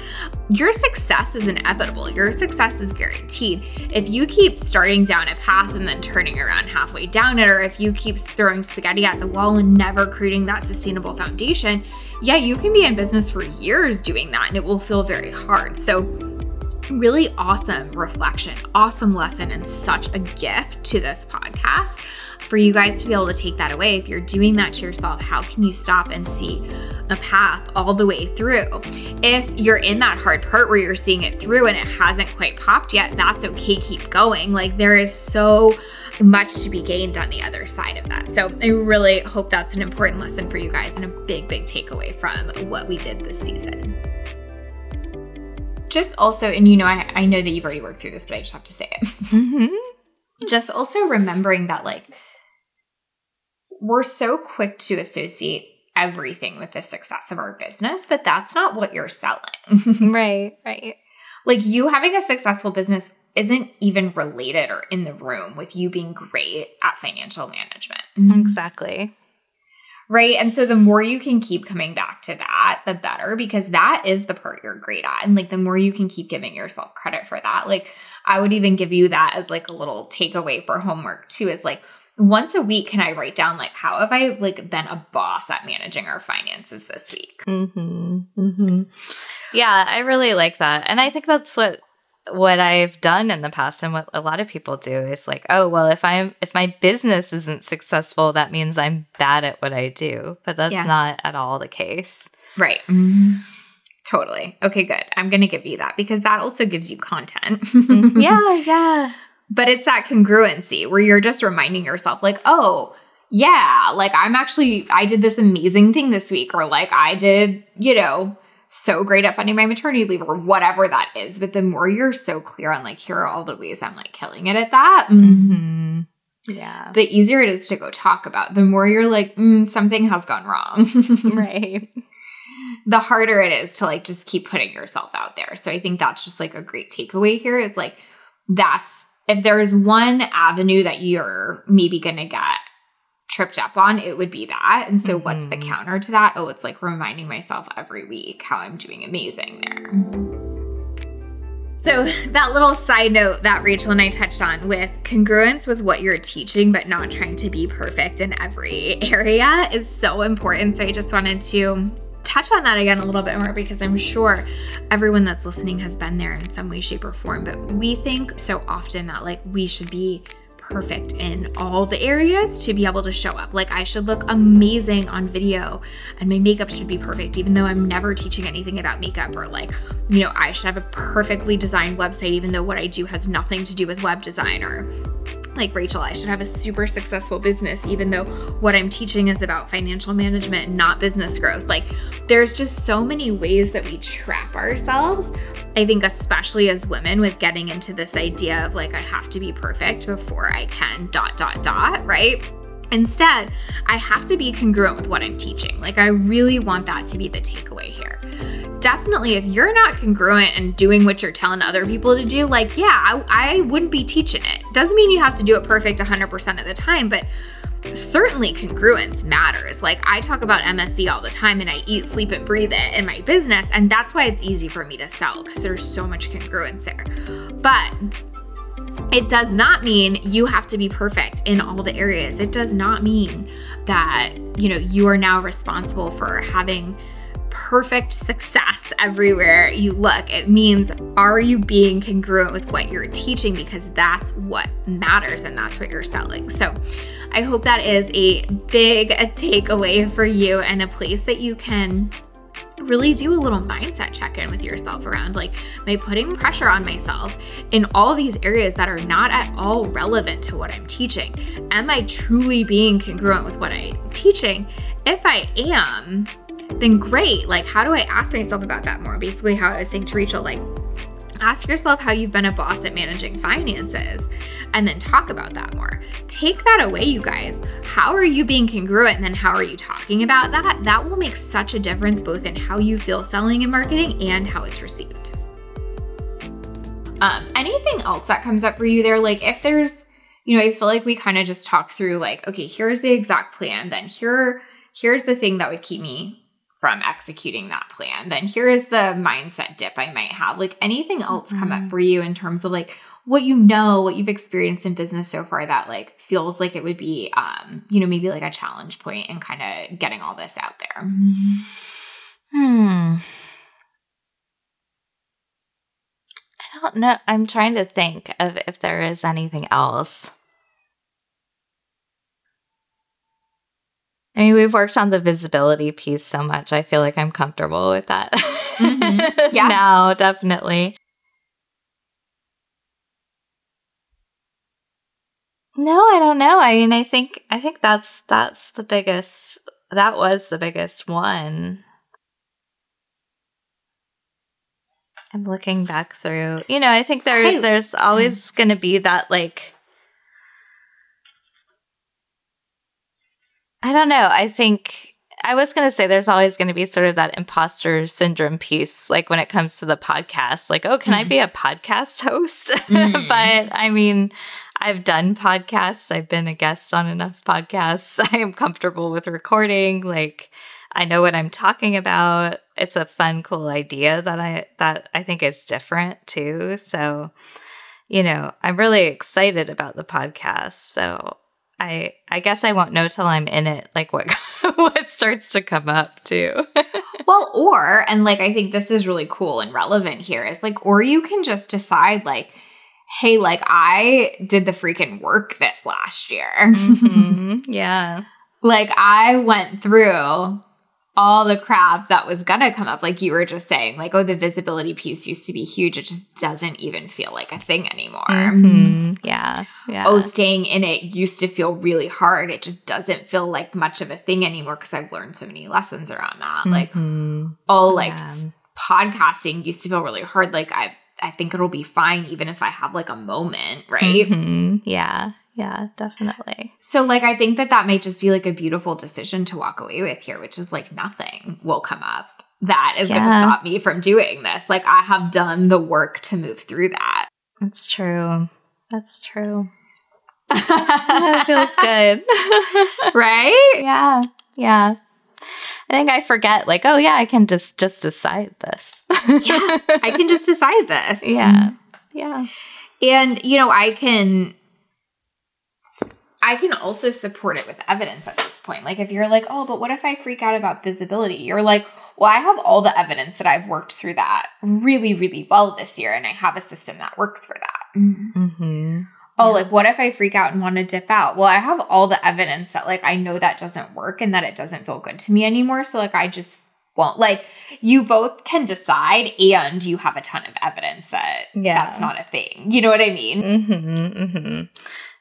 Your success is inevitable. Your success is guaranteed. If you keep starting down a path and then turning around halfway down it, or if you keep throwing spaghetti at the wall and never creating that sustainable foundation, yeah, you can be in business for years doing that and it will feel very hard. So, really awesome reflection, awesome lesson, and such a gift to this podcast for you guys to be able to take that away. If you're doing that to yourself, how can you stop and see a path all the way through? If you're in that hard part where you're seeing it through and it hasn't quite popped yet, that's okay. Keep going. Like there is so much to be gained on the other side of that. So I really hope that's an important lesson for you guys and a big, big takeaway from what we did this season just also, and you know, I, I know that you've already worked through this, but I just have to say it. Mm-hmm. just also remembering that, like, we're so quick to associate everything with the success of our business, but that's not what you're selling. [LAUGHS] [LAUGHS] right, right. Like you having a successful business isn't even related or in the room with you being great at financial management. Mm-hmm. Exactly. Right. And so the more you can keep coming back to that, the better, because that is the part you're great at. And like the more you can keep giving yourself credit for that, like I would even give you that as like a little takeaway for homework too, is like, once a week can i write down like how have i like been a boss at managing our finances this week mm-hmm, mm-hmm. yeah i really like that and i think that's what what i've done in the past and what a lot of people do is like oh well if i'm if my business isn't successful that means i'm bad at what i do but that's yeah. not at all the case right mm-hmm. totally okay good i'm gonna give you that because that also gives you content mm-hmm. [LAUGHS] yeah yeah but it's that congruency where you're just reminding yourself, like, oh, yeah, like I'm actually, I did this amazing thing this week, or like I did, you know, so great at funding my maternity leave, or whatever that is. But the more you're so clear on, like, here are all the ways I'm like killing it at that. Mm-hmm. Yeah. The easier it is to go talk about, the more you're like, mm, something has gone wrong. [LAUGHS] right. The harder it is to like just keep putting yourself out there. So I think that's just like a great takeaway here is like, that's if there's one avenue that you're maybe going to get tripped up on, it would be that. And so, mm-hmm. what's the mm-hmm. counter to that? Oh, it's like reminding myself every week how I'm doing amazing there. So, [LAUGHS] that little side note that Rachel and I touched on with congruence with what you're teaching, but not trying to be perfect in every [LAUGHS] area is so important. So, I just wanted to touch on that again a little bit more because I'm sure everyone that's listening has been there in some way, shape, or form. But we think so often that like we should be perfect in all the areas to be able to show up. Like I should look amazing on video and my makeup should be perfect, even though I'm never teaching anything about makeup or like, you know, I should have a perfectly designed website, even though what I do has nothing to do with web design or like Rachel, I should have a super successful business, even though what I'm teaching is about financial management, not business growth. Like, there's just so many ways that we trap ourselves. I think, especially as women, with getting into this idea of like, I have to be perfect before I can, dot, dot, dot, right? Instead, I have to be congruent with what I'm teaching. Like, I really want that to be the takeaway here definitely if you're not congruent and doing what you're telling other people to do, like, yeah, I, I wouldn't be teaching it. Doesn't mean you have to do it perfect 100% of the time, but certainly congruence matters. Like I talk about MSC all the time and I eat, sleep, and breathe it in my business. And that's why it's easy for me to sell because there's so much congruence there. But it does not mean you have to be perfect in all the areas. It does not mean that, you know, you are now responsible for having perfect success everywhere you look. It means are you being congruent with what you're teaching because that's what matters and that's what you're selling. So I hope that is a big takeaway for you and a place that you can really do a little mindset check in with yourself around like, am I putting pressure on myself in all these areas that are not at all relevant to what I'm teaching? Am I truly being congruent with what I'm teaching? If I am, then great. Like, how do I ask myself about that more? Basically, how I was saying to Rachel, like, Ask yourself how you've been a boss at managing finances and then talk about that more. Take that away, you guys. How are you being congruent and then how are you talking about that? That will make such a difference both in how you feel selling and marketing and how it's received. Um, anything else that comes up for you there? Like if there's, you know, I feel like we kind of just talk through like, okay, here's the exact plan, then here, here's the thing that would keep me from executing that plan. Then here is the mindset dip I might have. Like anything else mm-hmm. come up mm-hmm. for you in terms of like what you know, what you've experienced in business so far that like feels like it would be um, you know, maybe like a challenge point and kind of getting all this out there. Mm-hmm. Hmm. I don't know. I'm trying to think of if there is anything else. I mean, we've worked on the visibility piece so much. I feel like I'm comfortable with that. Mm-hmm. [LAUGHS] Yeah. now, definitely. No, I don't know. I mean, I think I think that's that's the biggest that was the biggest one. I'm looking back through. You know, I think there hey. there's always going to be that like I don't know. I think I was going to say there's always going to be sort of that imposter syndrome piece, like when it comes to the podcast, like, oh, can mm-hmm. I be a podcast host? Mm-hmm. [LAUGHS] but I mean, I've done podcasts, I've been a guest on enough podcasts. [LAUGHS] I am comfortable with recording. Like, I know what I'm talking about. It's a fun, cool idea that I, that I think is different too. So, you know, I'm really excited about the podcast. So I I guess I won't know till I'm in it, like what [LAUGHS] what starts to come up too. [LAUGHS] well, or and like I think this is really cool and relevant here is like, or you can just decide like, hey, like I did the freaking work this last year. Mm-hmm. [LAUGHS] Yeah. like I went through all the crap that was gonna come up, like you were just saying, like, oh, the visibility piece used to be huge. It just doesn't even feel like a thing anymore. Mm-hmm. Yeah. Yeah. Oh, staying in it used to feel really hard. It just doesn't feel like much of a thing anymore because I've learned so many lessons around that. Mm-hmm. Like, oh, like yeah. podcasting used to feel really hard. Like, I, I think it'll be fine even if I have like a moment, right? Mm-hmm. Yeah. Yeah, definitely. So, like, I think that that may just be like a beautiful decision to walk away with here, which is like nothing will come up that is yeah. going to stop me from doing this. Like, I have done the work to move through that. That's true. That's true. [LAUGHS] that feels good. [LAUGHS] right? Yeah. Yeah. I think I forget, like, oh yeah, I can just just decide this. yeah, I can just [LAUGHS] decide this. Yeah, yeah. And you know, I can I can also support it with evidence at this point. Like if you're like, oh, but what if I freak out about visibility? You're like, well, I have all the evidence that I've worked through that really, really well this year, and I have a system that works for that. Mm-hmm. Oh, like what if I freak out and want to dip out? Well, I have all the evidence that like I know that doesn't work and that it doesn't feel good to me anymore. So like I just won't. Like you both can decide, and you have a ton of evidence that yeah. that's not a thing. You know what I mean? Mm-hmm, mm-hmm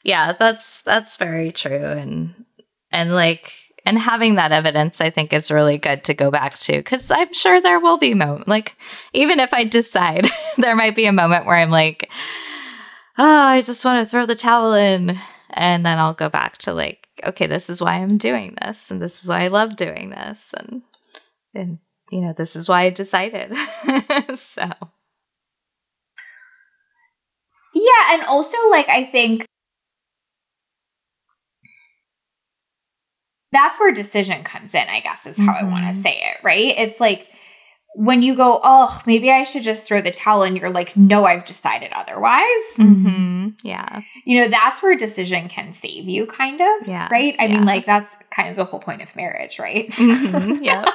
yeah, that's that's very true and and like and having that evidence I think is really good to go back to cuz I'm sure there will be moment like even if I decide [LAUGHS] there might be a moment where I'm like oh, I just want to throw the towel in and then I'll go back to like okay, this is why I'm doing this and this is why I love doing this and and you know, this is why I decided. [LAUGHS] so yeah, and also like I think that's where decision comes in, I guess, is how mm-hmm. I want to say it, right? It's like when you go, oh, maybe I should just throw the towel, and you're like, no, I've decided otherwise. Mm-hmm. Yeah. You know, that's where decision can save you, kind of. Yeah. Right? I yeah. mean, like, that's kind of the whole point of marriage, right? Mm-hmm. [LAUGHS] Yeah.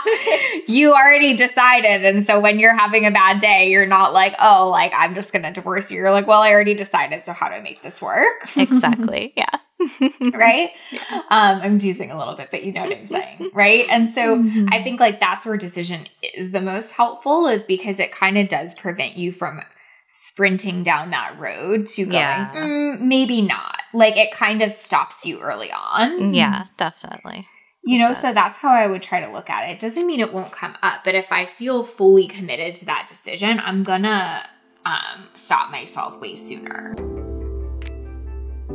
[LAUGHS] you already decided. And so when you're having a bad day, you're not like, oh, like, I'm just going to divorce you. You're like, well, I already decided. So how do I make this work? [LAUGHS] exactly. Yeah. [LAUGHS] right? Yeah. Um, I'm teasing a little bit, but you know what I'm saying, [LAUGHS] right? And so mm-hmm. I think like that's where decision is the most helpful, is because it kind of does prevent you from sprinting down that road to going, yeah. mm, maybe not. Like it kind of stops you early on. Yeah, definitely. You know, so that's how I would try to look at it. It doesn't mean it won't come up, but if I feel fully committed to that decision, I'm gonna um, stop myself way sooner.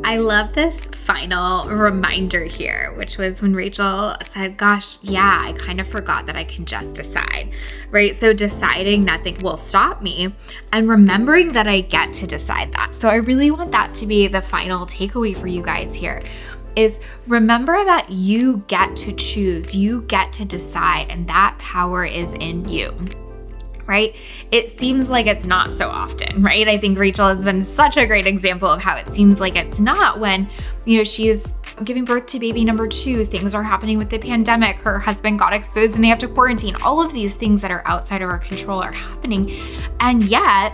I love this final reminder here, which was when Rachel said, Gosh, yeah, I kind of forgot that I can just decide, right? So deciding nothing will stop me and remembering that I get to decide that. So I really want that to be the final takeaway for you guys here is remember that you get to choose, you get to decide, and that power is in you right? It seems like it's not so often, right? I think Rachel has been such a great example of how it seems like it's not when, you know, she's giving birth to baby number two, things are happening with the pandemic, her husband got exposed and they have to quarantine. All of these things that are outside of our control are happening. And yet,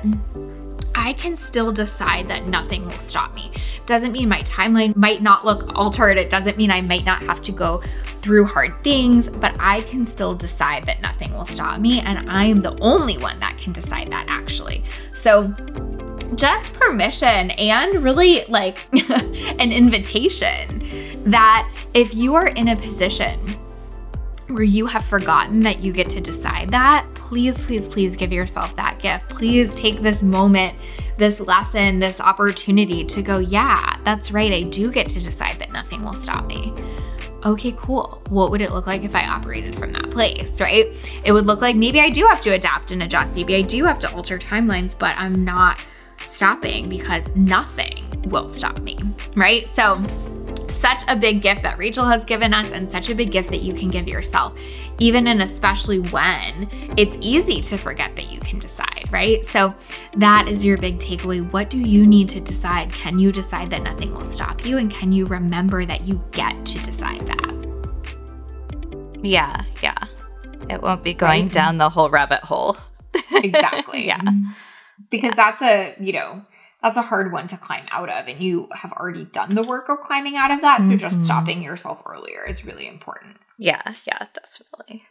I can still decide that nothing will stop me. Doesn't mean my timeline might not look altered. It doesn't mean I might not have to go through hard things, but I can still decide that nothing will stop me. And I am the only one that can decide that actually. So, just permission and really like [LAUGHS] an invitation that if you are in a position where you have forgotten that you get to decide that, please, please, please give yourself that gift. Please take this moment, this lesson, this opportunity to go, yeah, that's right. I do get to decide that nothing will stop me okay, cool. What would it look like if I operated from that place, right? It would look like maybe I do have to adapt and adjust. Maybe I do have to alter timelines, but I'm not stopping because nothing will stop me, right? So, such a big gift that Rachel has given us, and such a big gift that you can give yourself, even and especially when it's easy to forget that you can decide, right? So, that is your big takeaway. What do you need to decide? Can you decide that nothing will stop you? And can you remember that you get to decide that? Yeah, yeah. It won't be going right? down the whole rabbit hole. [LAUGHS] exactly. yeah. Because that's a, you know, that's a hard one to climb out of and you have already done the work of climbing out of that so mm-hmm. just stopping yourself earlier is really important. Yeah yeah definitely.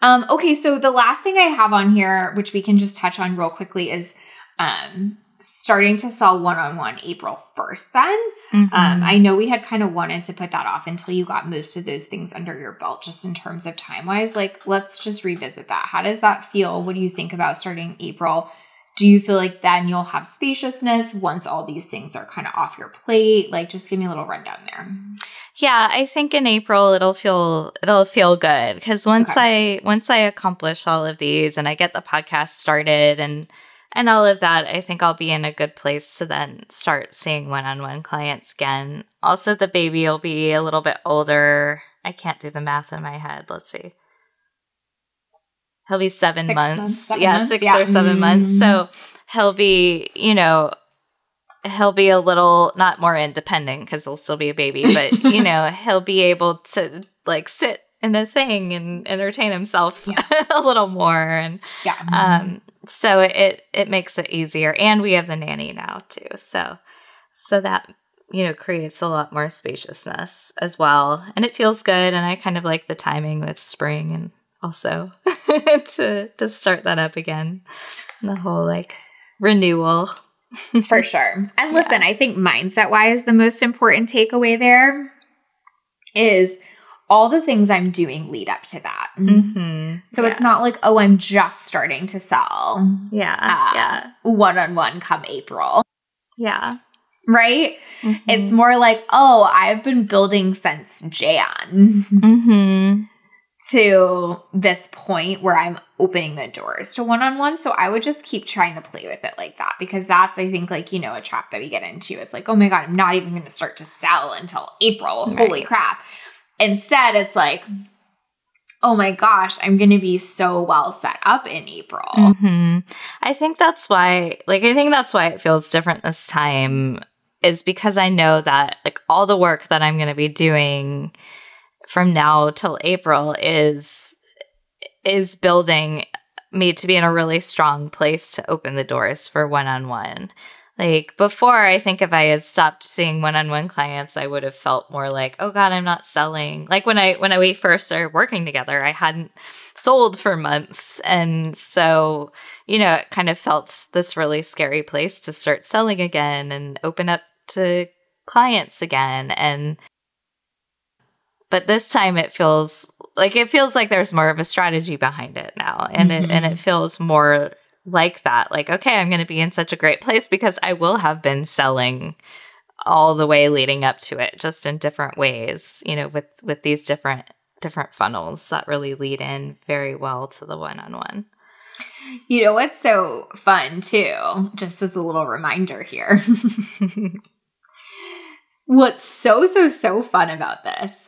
Um, okay so the last thing i have on here which we can just touch on real quickly is um, starting to sell one-on-one april 1st then. Mm-hmm. um, i know we had kind of wanted to put that off until you got most of those things under your belt just in terms of time wise like let's just revisit that. How does that feel? What do you think about starting april do you feel like then you'll have spaciousness once all these things are kind of off your plate? Like just give me a little rundown there. Yeah i think in april it'll feel it'll feel good because once okay. i once i accomplish all of these and i get the podcast started and and all of that i think i'll be in a good place to then start seeing one-on-one clients again. Also the baby will be a little bit older. I can't do the math in my head. Let's see he'll be seven six months. months seven yeah, months? six yeah. or 7 mm months. So he'll be, you know, he'll be a little not more independent because he'll still be a baby, but [LAUGHS] you know, he'll be able to like sit in the thing and entertain himself yeah. [LAUGHS] a little more. And yeah. um, so it it makes it easier. And we have the nanny now too. So so that you know creates a lot more spaciousness as well. And it feels good. And I kind of like the timing with spring and also [LAUGHS] to to start that up again. The whole like renewal. For sure. And listen, yeah. I think mindset wise, the most important takeaway there is all the things I'm doing lead up to that. Mm-hmm. So yeah. it's not like, oh, I'm just starting to sell. Yeah. Uh, yeah. One on one come April. Yeah. Right? Mm-hmm. It's more like, oh, I've been building since Jan. Mm-hmm to this point where I'm opening the doors to one on one. So I would just keep trying to play with it like that because that's, I think, like, you know, a trap that we get into. It's like, oh my God, I'm not even going to start to sell until April. Right. Holy crap. Instead, it's like, oh my gosh, I'm going to be so well set up in April. Mm-hmm. I think that's why, like, I think that's why it feels different this time is because I know that, like, all the work that I'm going to be doing from now till April is is building me to be in a really strong place to open the doors for one-on-one. Like before, I think if I had stopped seeing one-on-one clients, I would have felt more like, "Oh God, I'm not selling." Like when I when we first started working together, I hadn't sold for months, and so you know, it kind of felt this really scary place to start selling again and open up to clients again. And but this time it feels like it feels like there's more of a strategy behind it now and mm-hmm. it and it mm-hmm. feels more like that. Like, okay, I'm going to be in such a great place because I will have been selling all the way leading up to it just in different ways, you know, with with these different different funnels that really lead in very well to the one-on-one. You know what's so fun too, just as a little reminder here. [LAUGHS] what's so so so fun about this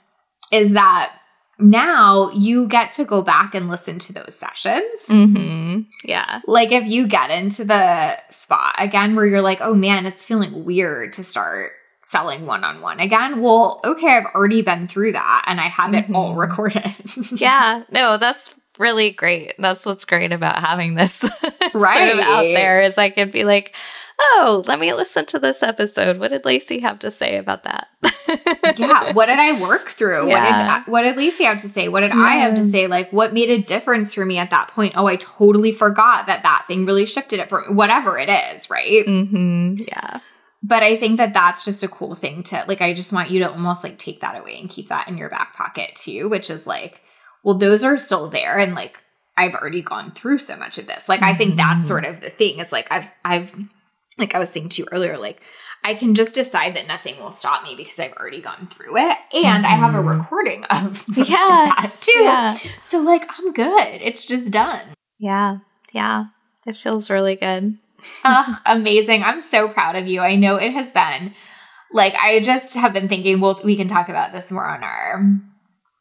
is that now you get to go back and listen to those sessions. Mm-hmm. Yeah. Like if you get into the spot again where you're like, oh man, it's feeling weird to start selling one on one again. Well, okay, I've already been through that and I have mm-hmm. it all mm-hmm. recorded. [LAUGHS] yeah. No, that's really great. That's what's great about having this right. [LAUGHS] sort of out there is I could be like, oh, let me listen to this episode. What did Lacey have to say about that? [LAUGHS] yeah. [LAUGHS] What did I work through? Yeah. What did what did Lacey have to say? What did yeah. I have to say? Like, what made a difference for me at that point? Oh, I totally forgot that that thing really shifted it for whatever it is, right? Mm-hmm. Yeah. But I think that that's just a cool thing to like. I just want you to almost like take that away and keep that in your back pocket too, which is like, well, those are still there, and like I've already gone through so much of this. Like. I think that's mm-hmm. sort of the thing. Is like I've I've like I was saying to you earlier, like I can just decide that nothing will stop me because I've already gone through it. And mm. I have a mm-hmm. recording of [LAUGHS] yeah, that too. Yeah. So like I'm good. It's just done. Yeah. Yeah. It feels really good. uh, amazing. I'm so proud of you. I know it has been like I just have been thinking, well, we can talk about this more on our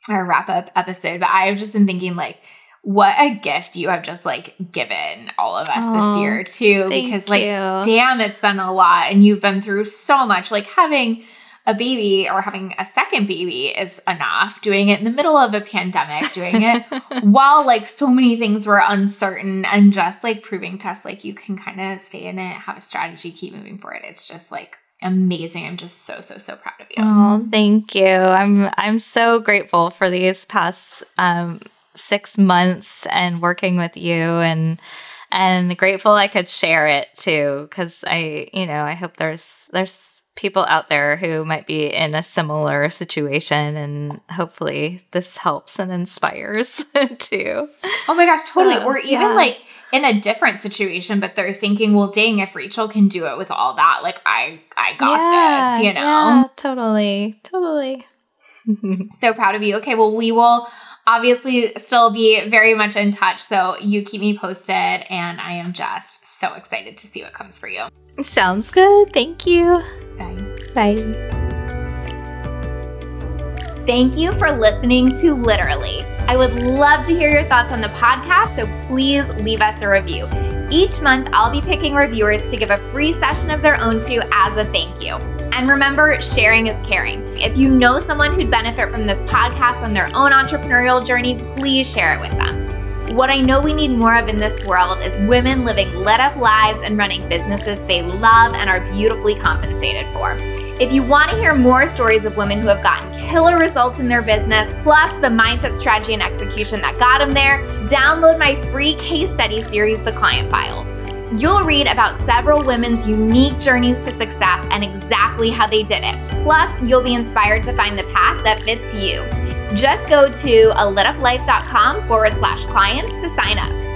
our wrap up episode, but I've just been thinking like what a gift you have just like given all of us this year too because like you. damn it's been a lot and you've been through so much like having a baby or having a second baby is enough doing it in the middle of a pandemic doing it [LAUGHS] while like so many things were uncertain and just like proving to us like you can kind of stay in it have a strategy keep moving forward it's just like amazing. I'm just so so so proud of you. Oh, thank you. I'm I'm so grateful for these past um six months and working with you and and grateful I could share it too because I you know I hope there's there's people out there who might be in a similar situation and hopefully this helps and inspires [LAUGHS] too. Oh my gosh, totally. So, or even yeah. like in a different situation, but they're thinking, well, dang, if Rachel can do it with all that, like I I got yeah, this, you know. Yeah, totally. Totally. [LAUGHS] so proud of you. Okay, well, we will obviously still be very much in touch. So you keep me posted, and I am just so excited to see what comes for you. Sounds good. Thank you. Bye. Bye. Thank you for listening to Literally. I would love to hear your thoughts on the podcast, so please leave us a review. Each month, I'll be picking reviewers to give a free session of their own to as a thank you. And remember, sharing is caring. If you know someone who'd benefit from this podcast on their own entrepreneurial journey, please share it with them. What I know we need more of in this world is women living lit up lives and running businesses they love and are beautifully compensated for. If you want to hear more stories of women who have gotten killer results in their business, plus the mindset, strategy, and execution that got them there, download my free case study series, The Client Files. You'll read about several women's unique journeys to success and exactly how they did it. Plus, you'll be inspired to find the path that fits you. Just go to a lituplife.com forward slash clients to sign up.